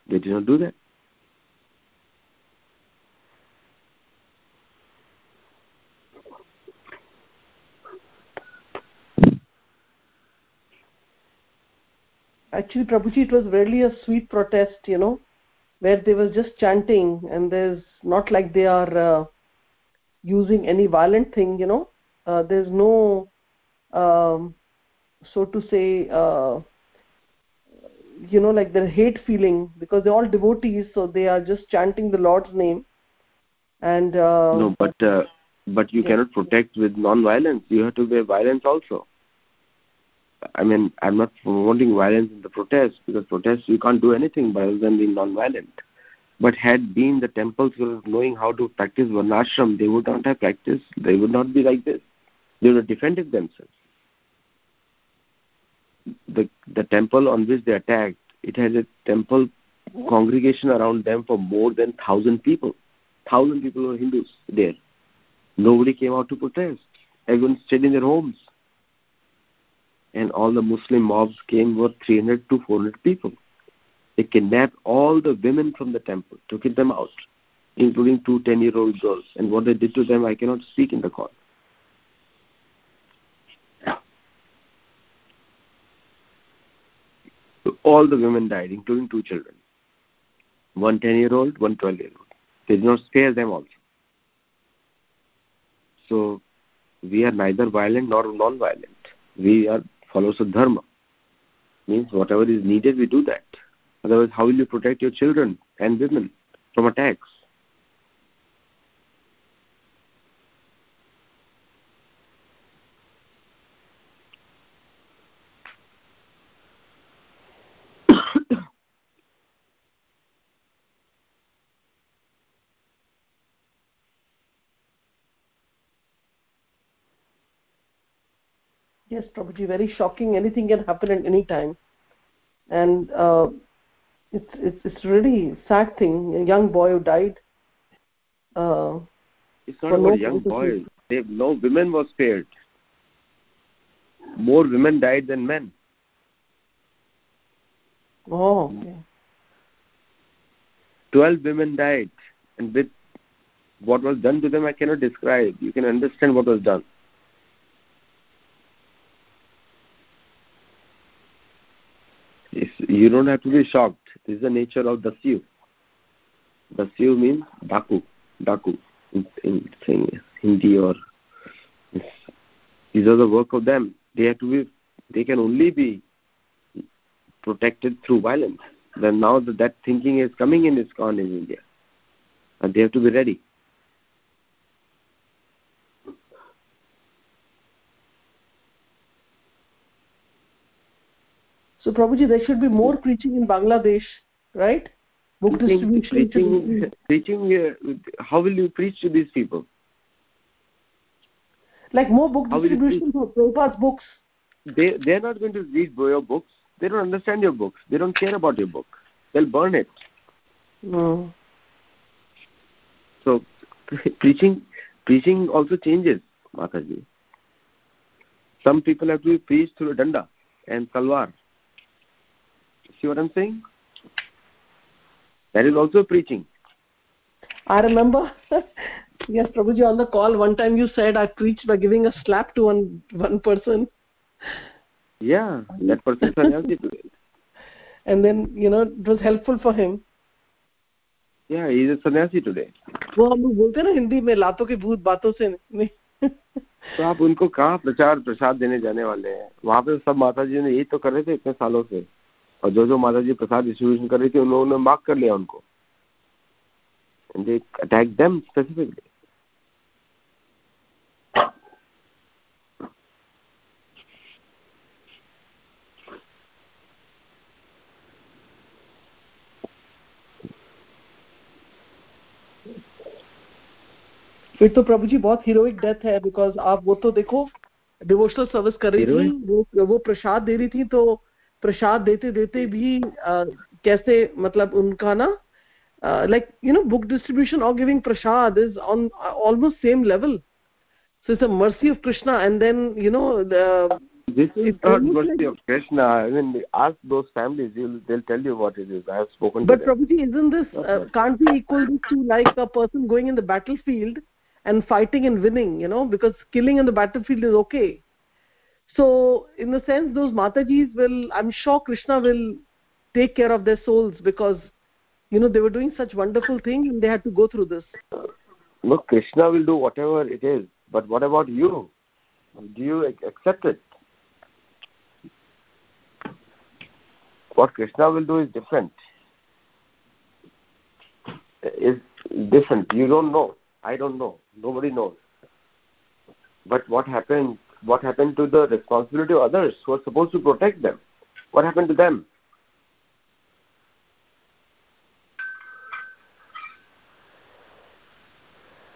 [SPEAKER 2] They did not do that.
[SPEAKER 3] Actually, Prabhuji, it was really a sweet protest, you know, where they were just chanting, and there's not like they are uh, using any violent thing you know uh, there's no um, so to say uh, you know like the hate feeling because they're all devotees so they are just chanting the lord's name. And uh,
[SPEAKER 2] no but uh, but you cannot protect with non-violence. You have to be violence also. I mean i'm not promoting violence in the protest because protest you can't do anything other than being non-violent but had been the temples were knowing how to practice varnashram, they would not have practiced. They would not be like this. They would have defended themselves. The the temple on which they attacked, it has a temple congregation around them for more than thousand people. Thousand people were Hindus there. Nobody came out to protest. Everyone stayed in their homes. And all the Muslim mobs came were 300 to 400 people. They kidnapped all the women from the temple, took them out, including two 10 year old girls. And what they did to them, I cannot speak in the. So all the women died, including two children one 10 year old, one 12 year old. They did not spare them also. So we are neither violent nor non-violent. We are followers of dharma. Means whatever is needed, we do that. Otherwise, how will you protect your children and women from attacks?
[SPEAKER 3] yes Prabhuji, very shocking anything can happen at any time and uh, it's it's it's really sad thing. A young boy who died uh,
[SPEAKER 2] it's not about young boys they, no women was spared. More women died than men.
[SPEAKER 3] Oh okay.
[SPEAKER 2] 12 women died. And with what was done to them i cannot describe. You can understand what was done you don't have to be shocked. This is the nature of Dasyu. Dasyu means Daku, Daku in, in, in Hindi or these are the work of them. They have to be, they can only be protected through violence. Then now that, that thinking is coming in ISKCON in India, and they have to be ready.
[SPEAKER 3] So Prabhuji, there should be more preaching in Bangladesh, right? Book
[SPEAKER 2] preaching, distribution. Preaching, preaching uh, how will you preach to these people?
[SPEAKER 3] Like more book how distribution for Prabhupada's books.
[SPEAKER 2] They they're not going to read your books. They don't understand your books. They don't care about your book. They'll burn it.
[SPEAKER 3] No.
[SPEAKER 2] So preaching preaching also changes, Mataji. Some people have to be preached through a danda and salwar See what I'm saying? That is also preaching.
[SPEAKER 3] I remember, yes, Prabhuji, on the call one time you said I preached by giving a slap to one one person.
[SPEAKER 2] Yeah, that person sannyasi to it.
[SPEAKER 3] And then, you know, it was helpful for him.
[SPEAKER 2] Yeah, he is a sannyasi today.
[SPEAKER 3] वो हम लोग बोलते हैं ना हिंदी में लातों की भूत बातों से नहीं
[SPEAKER 2] तो आप उनको कहाँ प्रचार प्रसाद देने जाने वाले हैं वहाँ पे सब माता जी ने यही तो कर रहे थे इतने सालों से और जो जो माता जी प्रसाद डिस्ट्रीब्यूशन कर रही थी उन लोगों ने मार्क कर लिया उनको। अटैक देम स्पेसिफिकली
[SPEAKER 3] फिर तो प्रभु जी बहुत हीरोइक डेथ है बिकॉज़ आप वो तो देखो डिवोशनल सर्विस कर रही थी वो वो प्रसाद दे रही थी तो प्रसाद देते देते भी कैसे मतलब उनका ना like you know book distribution or giving prasad is on almost same level so it's a mercy of krishna and then you know the
[SPEAKER 2] this is not mercy like, of krishna i mean ask those families they'll, they'll tell you what it is i have spoken
[SPEAKER 3] but prabhuji isn't this uh, can't be equal to like a person going in the battlefield and fighting and winning you know because killing in the battlefield is okay so in the sense those matajis will i'm sure krishna will take care of their souls because you know they were doing such wonderful things and they had to go through this.
[SPEAKER 2] Look krishna will do whatever it is but what about you? Do you accept it? What krishna will do is different. Is different. You don't know. I don't know. Nobody knows. But what happened what happened to the responsibility of others who are supposed to protect them? What happened to them?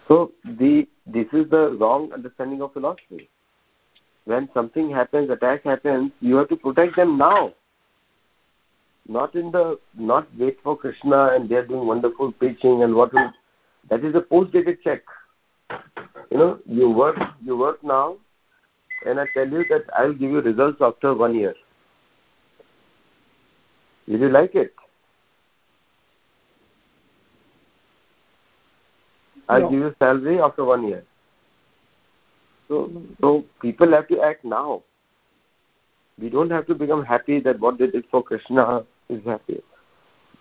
[SPEAKER 2] So the this is the wrong understanding of philosophy. When something happens, attack happens, you have to protect them now. Not in the not wait for Krishna and they are doing wonderful preaching and what will that is a post dated check. You know, you work you work now and I tell you that I will give you results after one year. Will you like it? I'll no. give you salary after one year. So, so people have to act now. We don't have to become happy that what they did for Krishna is happy.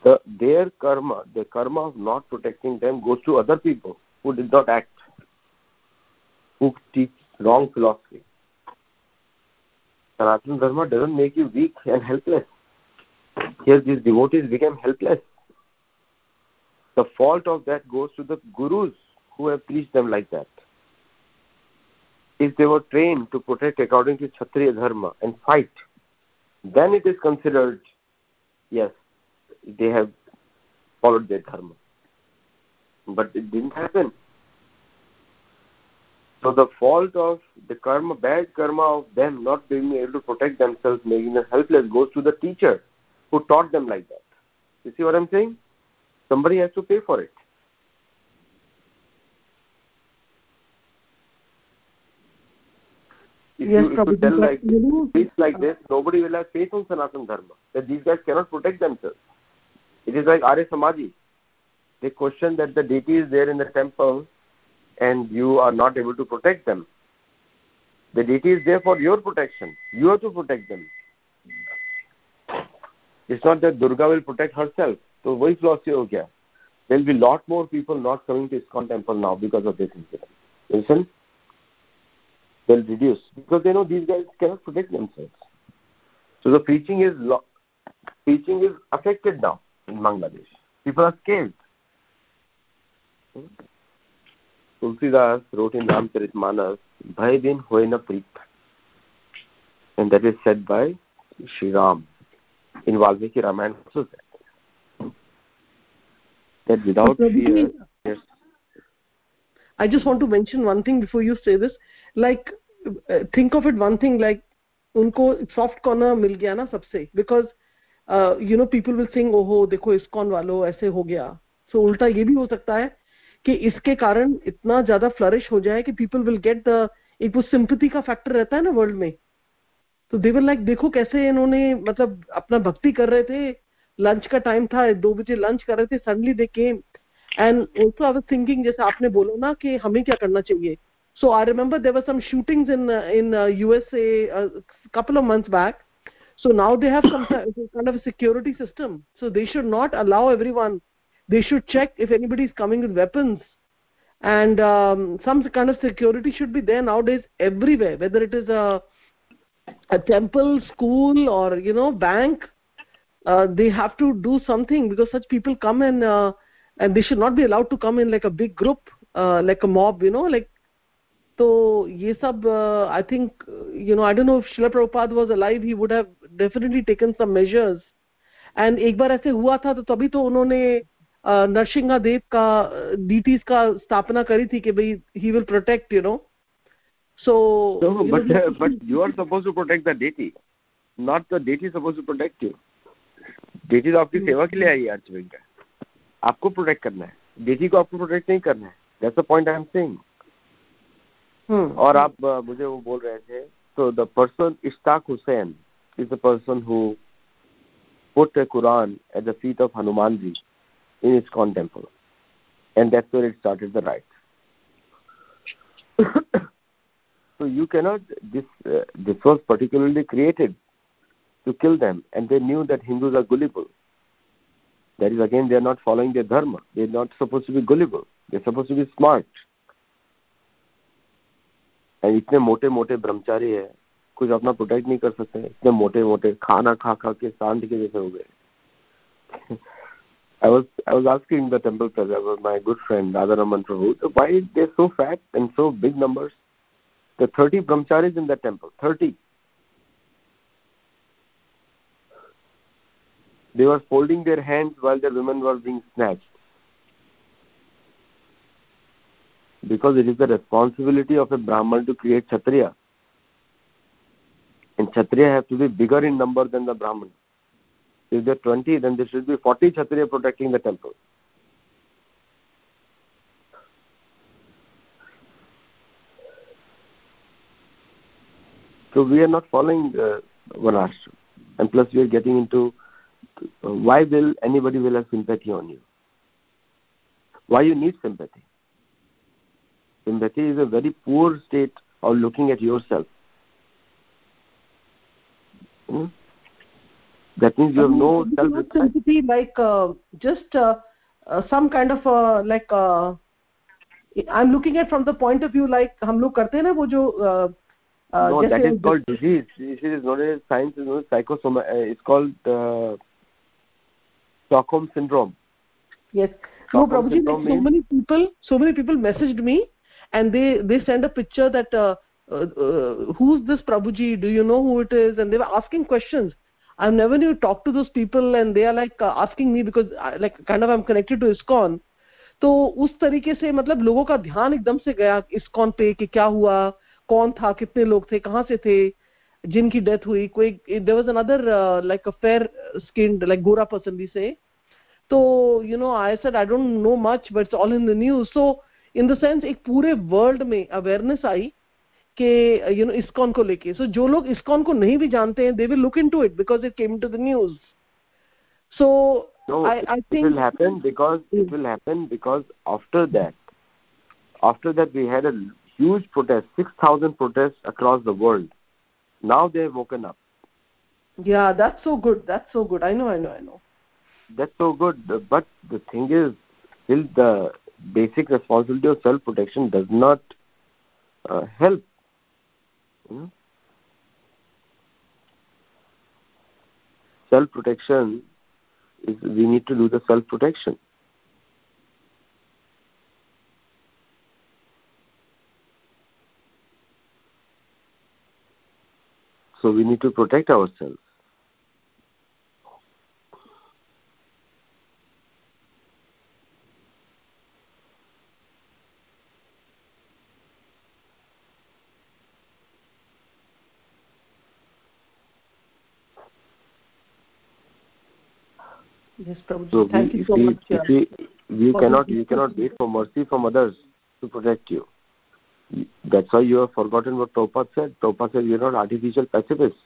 [SPEAKER 2] The, their karma, the karma of not protecting them goes to other people who did not act, who teach, wrong philosophy. Sanatana Dharma doesn't make you weak and helpless. Here these devotees became helpless. The fault of that goes to the gurus who have preached them like that. If they were trained to protect according to Kshatriya Dharma and fight, then it is considered, yes, they have followed their dharma. But it didn't happen. So the fault of the karma, bad karma of them not being able to protect themselves, making them helpless, goes to the teacher who taught them like that. You see what I'm saying? Somebody has to pay for it. If
[SPEAKER 3] yes,
[SPEAKER 2] you, if you tell like speech like this, nobody will have faith in Sanatan Dharma. That these guys cannot protect themselves. It is like Arya Samaji. They question that the deity is there in the temple and you are not able to protect them. The deity is there for your protection. You have to protect them. It's not that Durga will protect herself. So why philosophy gaya? There will be lot more people not coming to ISKCON temple now because of this incident. Listen, they'll reduce because they know these guys cannot protect themselves. So the preaching is lo- preaching is affected now in Bangladesh. People are scared. Hmm? Tulsidas wrote in Ramcharitmanas, Bhay din hoy na preet. And that is said by Sri Ram in Valmiki Ramayana also said. That without fear, yes.
[SPEAKER 3] I just want to mention one thing before you say this. Like, uh, think of it one thing like, उनको soft corner मिल गया ना सबसे uh, you know people will think ओहो देखो ISKCON वालों ऐसे हो गया so उल्टा ये भी हो सकता है कि इसके कारण इतना ज़्यादा फ्लरिश हो जाए कि पीपल विल गेट द एक वो सिंपथी का फैक्टर रहता है ना वर्ल्ड में। तो दे विल लाइक देखो कैसे इन्होंने मतलब अपना भक्ति कर रहे थे। लंच का टाइम था, दो बजे लंच कर रहे थे suddenly they came and also I was thinking जैसे आपने बोला ना कि हमें क्या करना चाहिए। So I remember there were some shootings in in USA couple of months back so now they have some kind of a security system so they should not they should check if anybody is coming with weapons. And um, some kind of security should be there nowadays everywhere whether it is a a temple school or you know bank. Uh, they have to do something because such people come and uh, and they should not be allowed to come in like a big group uh, like a mob you know like so ye sab uh, i think you know i don't know if Srila prabhupada was alive he would have definitely taken some measures. And ek bar aise hua tha to tabhi to unhone Narasimha Dev का deities का स्थापना करी थी कि भाई he will protect you know so
[SPEAKER 2] but but you are suppose to protect the deity not the deity suppose to protect you deity तो आपकी सेवा के लिए आई है अर्चवेंकर आपको प्रोटेक्ट करना है। डीटी को आपको प्रोटेक्ट नहीं करना है। That's the point I am saying और आप मुझे वो बोल रहे थे तो the person Ishtiaq Hussain is the person who put a Quran at the feet of Hanuman ji in ISKCON temple. And that's where it started the riot. so you cannot, this, uh, this was particularly created to kill them, and they knew that Hindus are gullible. That is, again, they are not following their dharma. They are not supposed to be gullible. They are supposed to be smart. And इतने मोटे मोटे ब्रह्मचारी है कुछ अपना protect नहीं कर सकते इतने मोटे मोटे खाना खा खा के सांड के जैसे हो गए I was I was asking the temple president, my good friend Radharaman Prabhu, why they're so fat and so big numbers? The 30 brahmacharis in that temple. 30. They were folding their hands while the women were being snatched. Because it is the responsibility of a Brahman to create Kshatriya. And Kshatriya have to be bigger in number than the Brahman. If there are 20, then there should be 40 Kshatriya protecting the temple. So we are not following uh, Varnashram. And plus we are getting into uh, why will anybody will have sympathy on you? Why you need sympathy? Sympathy is a very poor state of looking at yourself. Hmm? That means you have no self
[SPEAKER 3] sympathy like uh, just uh, uh, some kind of uh, like uh, i'm looking at from the point of view like hum log karte hain na wo jo uh,
[SPEAKER 2] uh, no that is called disease. Disease is not a science is not psychosoma uh, it's called uh, stockholm syndrome.
[SPEAKER 3] Yes. No prabhuji so many people so many people messaged me and they they send a picture that uh, uh, uh, who's this prabhuji? Do you know who it is? And they were asking questions i've never knew talk to those people and they are like uh, asking me because I, like kind of i'm connected to iskon तो उस तरीके से मतलब लोगों का ध्यान एकदम से गया इस्कॉन पे कि क्या हुआ कौन था कितने लोग थे कहाँ से थे जिनकी डेथ हुई कोई there was another like a fair skin like gora person भी से। तो you know I said I don't know much but all in the news so in the sense एक पूरे वर्ल्ड में awareness I के you know ISKCON को लेके सो जो लोग इस्कॉन को नहीं भी जानते हैं they will look into it because it came to the news so
[SPEAKER 2] no I, I think it will happen because it will happen because after that after that we had a huge protest 6000 protests across the world now they have woken up
[SPEAKER 3] yeah that's so good that's so good i know i know i know
[SPEAKER 2] that's so good but the thing is still the basic responsibility of self protection does not uh, help Hmm? Hmm? self protection is we need to do the self protection so we need to protect ourselves
[SPEAKER 3] Yes, Prabhuji. So Thank we, you so we, much.
[SPEAKER 2] We cannot, you cannot wait for mercy from others to protect you. That's why you have forgotten what Prabhupada said. Prabhupada said, you're not artificial pacifists.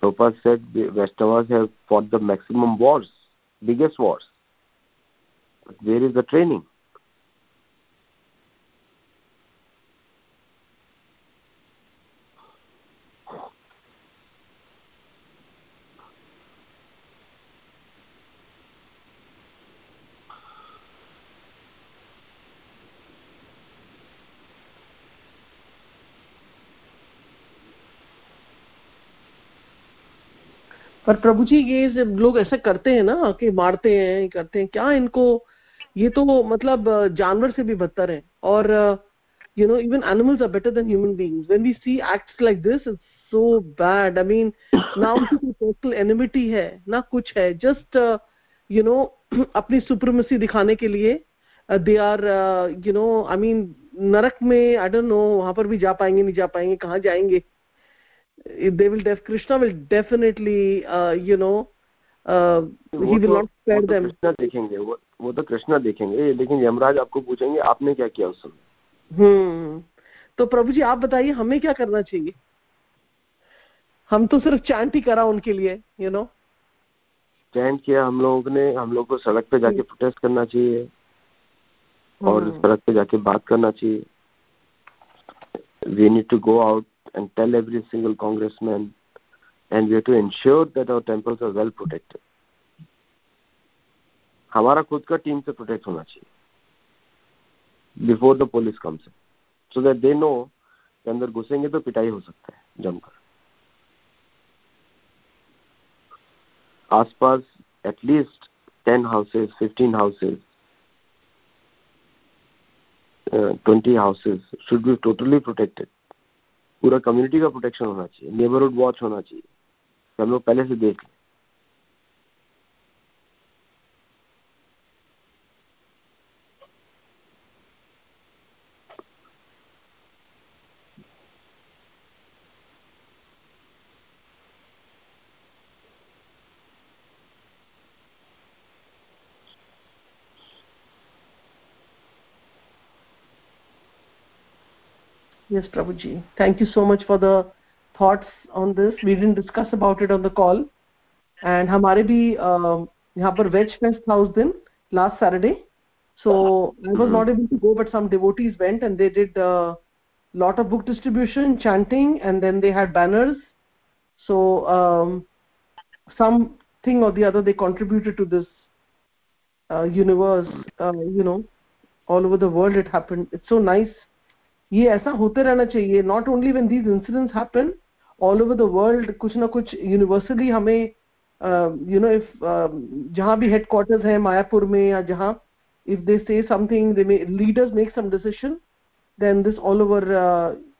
[SPEAKER 2] Prabhupada said the Vaishnavas have fought the maximum wars, biggest wars. But where is the training?
[SPEAKER 3] पर प्रभु जी, ये जब लोग ऐसा करते हैं ना, कि मारते हैं करते हैं। क्या इनको, ये तो मतलब जानवर से भी बदतर है। और you know even animals are better than human beings when we see acts like this so bad I mean ना टोटल एनिमिटी है, ना कुछ है। जस्ट यू नो अपनी सुप्रीमेसी दिखाने के लिए they are you know I mean नरक में आई डोंट नो वहाँ पर भी जा पाएँगे, नहीं जा पाएँगे, कहाँ जाएँगे? They will def krishna will definitely uh, you know uh, he will not spare them.
[SPEAKER 2] Krishna देखेंगे वो वो तो कृष्णा देखेंगे। लेकिन यमराज आपको पूछेंगे आपने क्या किया उस समय?
[SPEAKER 3] हम्म। तो प्रभु जी आप बताइए हमें क्या करना चाहिए? हम तो सिर्फ़ चैंट ही करा उनके लिए यू नो
[SPEAKER 2] चैंट किया हम लोगों ने हम लोग को सड़क पे जाके प्रोटेस्ट करना चाहिए। और सड़क पे जाके बात करना चाहिए। We need to go out and tell every single congressman and we have to ensure that our temples are well protected हमारा खुद का टीम से प्रोटेक्ट होना चाहिए before the police comes so that they know कि अंदर घुसेंगे तो पिटाई हो सकता है जमकर आसपास at least ten houses fifteen houses twenty houses should be totally protected पूरा कम्युनिटी का प्रोटेक्शन होना चाहिए नेबरहुड वॉच होना चाहिए। हम लोग पहले से देख लें।
[SPEAKER 3] Yes prabhuji. Thank you so much for the thoughts on this. We didn't discuss about it on the call. And hamare bhi uh, tha us din last saturday. So i was not able to go but some devotees went and they did a uh, lot of book distribution chanting and then they had banners. So um, something or the other they contributed to this uh, universe uh, you know all over the world. It happened. It's so nice ये ऐसा होते रहना चाहिए। Not only when these incident happen all over the world कुछ ना कुछ universally हमें you know if जहाँ भी हेडक्वार्टर्स है मायापुर में या जहाँ if they say something they may leaders make some decision then this all over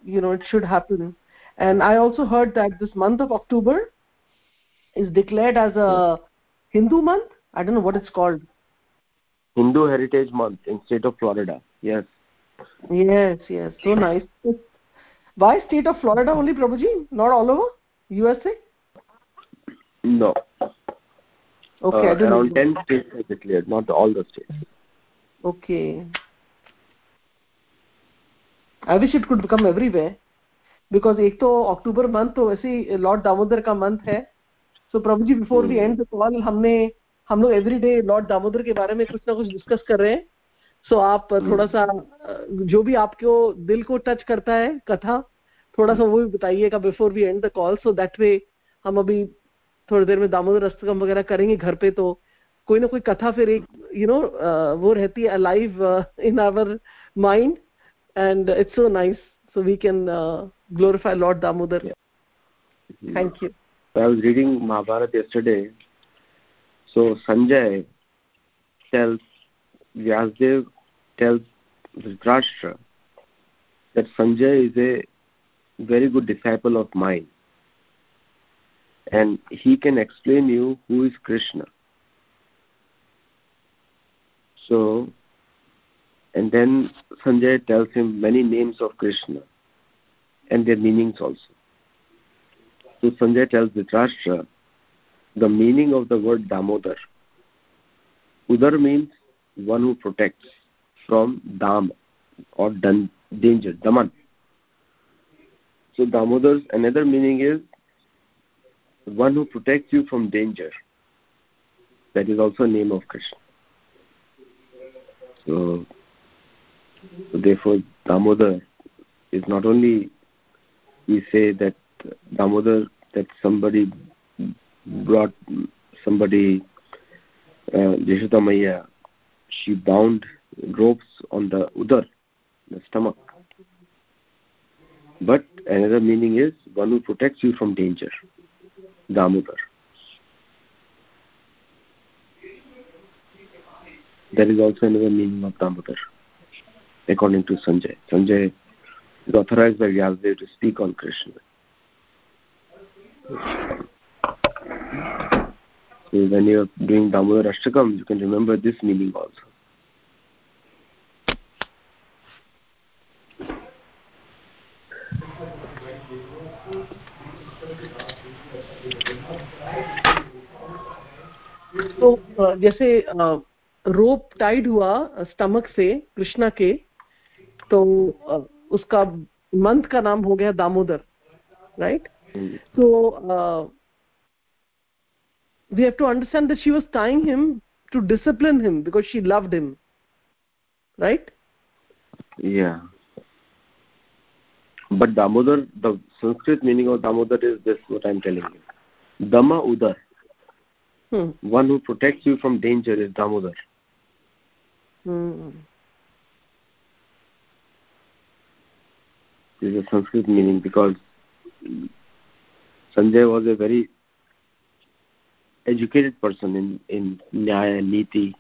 [SPEAKER 3] you know it should happen and I also heard that this month of October is declared as a Hindu month I don't know what is called
[SPEAKER 2] Hindu heritage month in state of Florida yes
[SPEAKER 3] yes yes so nice why state of florida only prabhuji not all over usa
[SPEAKER 2] no
[SPEAKER 3] okay
[SPEAKER 2] uh, around 10 states are declared not all the states
[SPEAKER 3] okay i wish it could become everywhere because एक तो अक्टूबर month तो वैसे ही Lord Damodar का month है so Prabhu ji before we end the call हमने हम लोग every day Lord Damodar के बारे में कुछ ना कुछ डिस्कस कर रहे हैं सो so, आप थोड़ा सा जो भी आपको दिल को टच करता है कथा थोड़ा सा वो भी बताइएगा before we end the call so that way हम अभी थोड़ी देर में दामोदर अष्टकम वगैरह करेंगे घर पे तो कोई ना कोई कथा फिर एक यू you नो know, वो रहती है alive in our mind so nice. So we can uh, glorify lord damodar. Yeah. thank you.
[SPEAKER 2] I was reading mahabharat yesterday. So sanjay tells vyasdev tells dhritarashtra that sanjay is a very good disciple of mine and he can explain you who is krishna so and then Sanjay tells him many names of Krishna and their meanings also. So Sanjay tells Dhritarashtra the meaning of the word Damodar. Udar means one who protects from Dam or dun, danger, Daman. So Damodar's another meaning is one who protects you from danger. That is also a name of Krishna. So so therefore, Damodar is not only we say that Damodar that somebody brought somebody uh, she bound ropes on the udar, the stomach. But another meaning is one who protects you from danger, Damodar. There is also another meaning of Damodar according to Sanjay. Sanjay is authorized by Vyasdev to speak on Krishna. So when you are doing Damodar Ashtakam, you can remember this meaning also.
[SPEAKER 3] तो जैसे रोप Tide हुआ stomach से कृष्णा के तो उसका month का नाम हो गया दामोदर राइट तो we have to understand that she was tying him to discipline him because she loved him. Right?
[SPEAKER 2] Yeah. But damodar the sanskrit meaning of damodar is this what i'm telling you. Dama udar. Hmm. one who protects you from danger is damodar. Hmm. this is a sanskrit meaning because sanjay was a very educated person in, in Nyaya, Niti.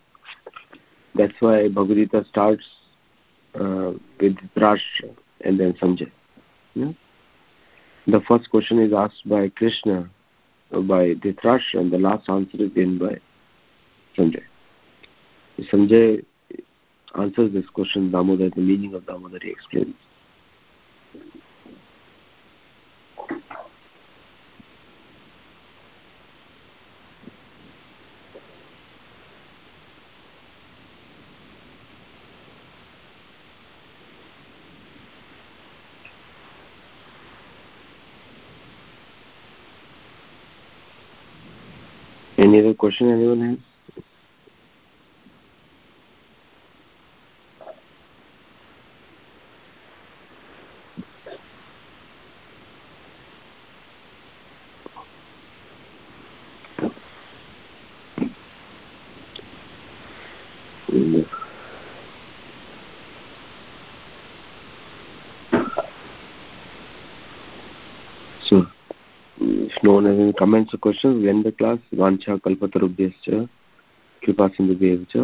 [SPEAKER 2] That's why Bhagavad Gita starts uh, with Rashtra and then Sanjay. Yeah? The first question is asked by Krishna, by Dhritarashtra, and the last answer is given by Sanjay. Sanjay answers this question, Damodar, the meaning of Damodar, he explains. Any other question anyone any comments or questions, we end the class. Vancha kalpatarubhyascha, kripa sindhubhyascha,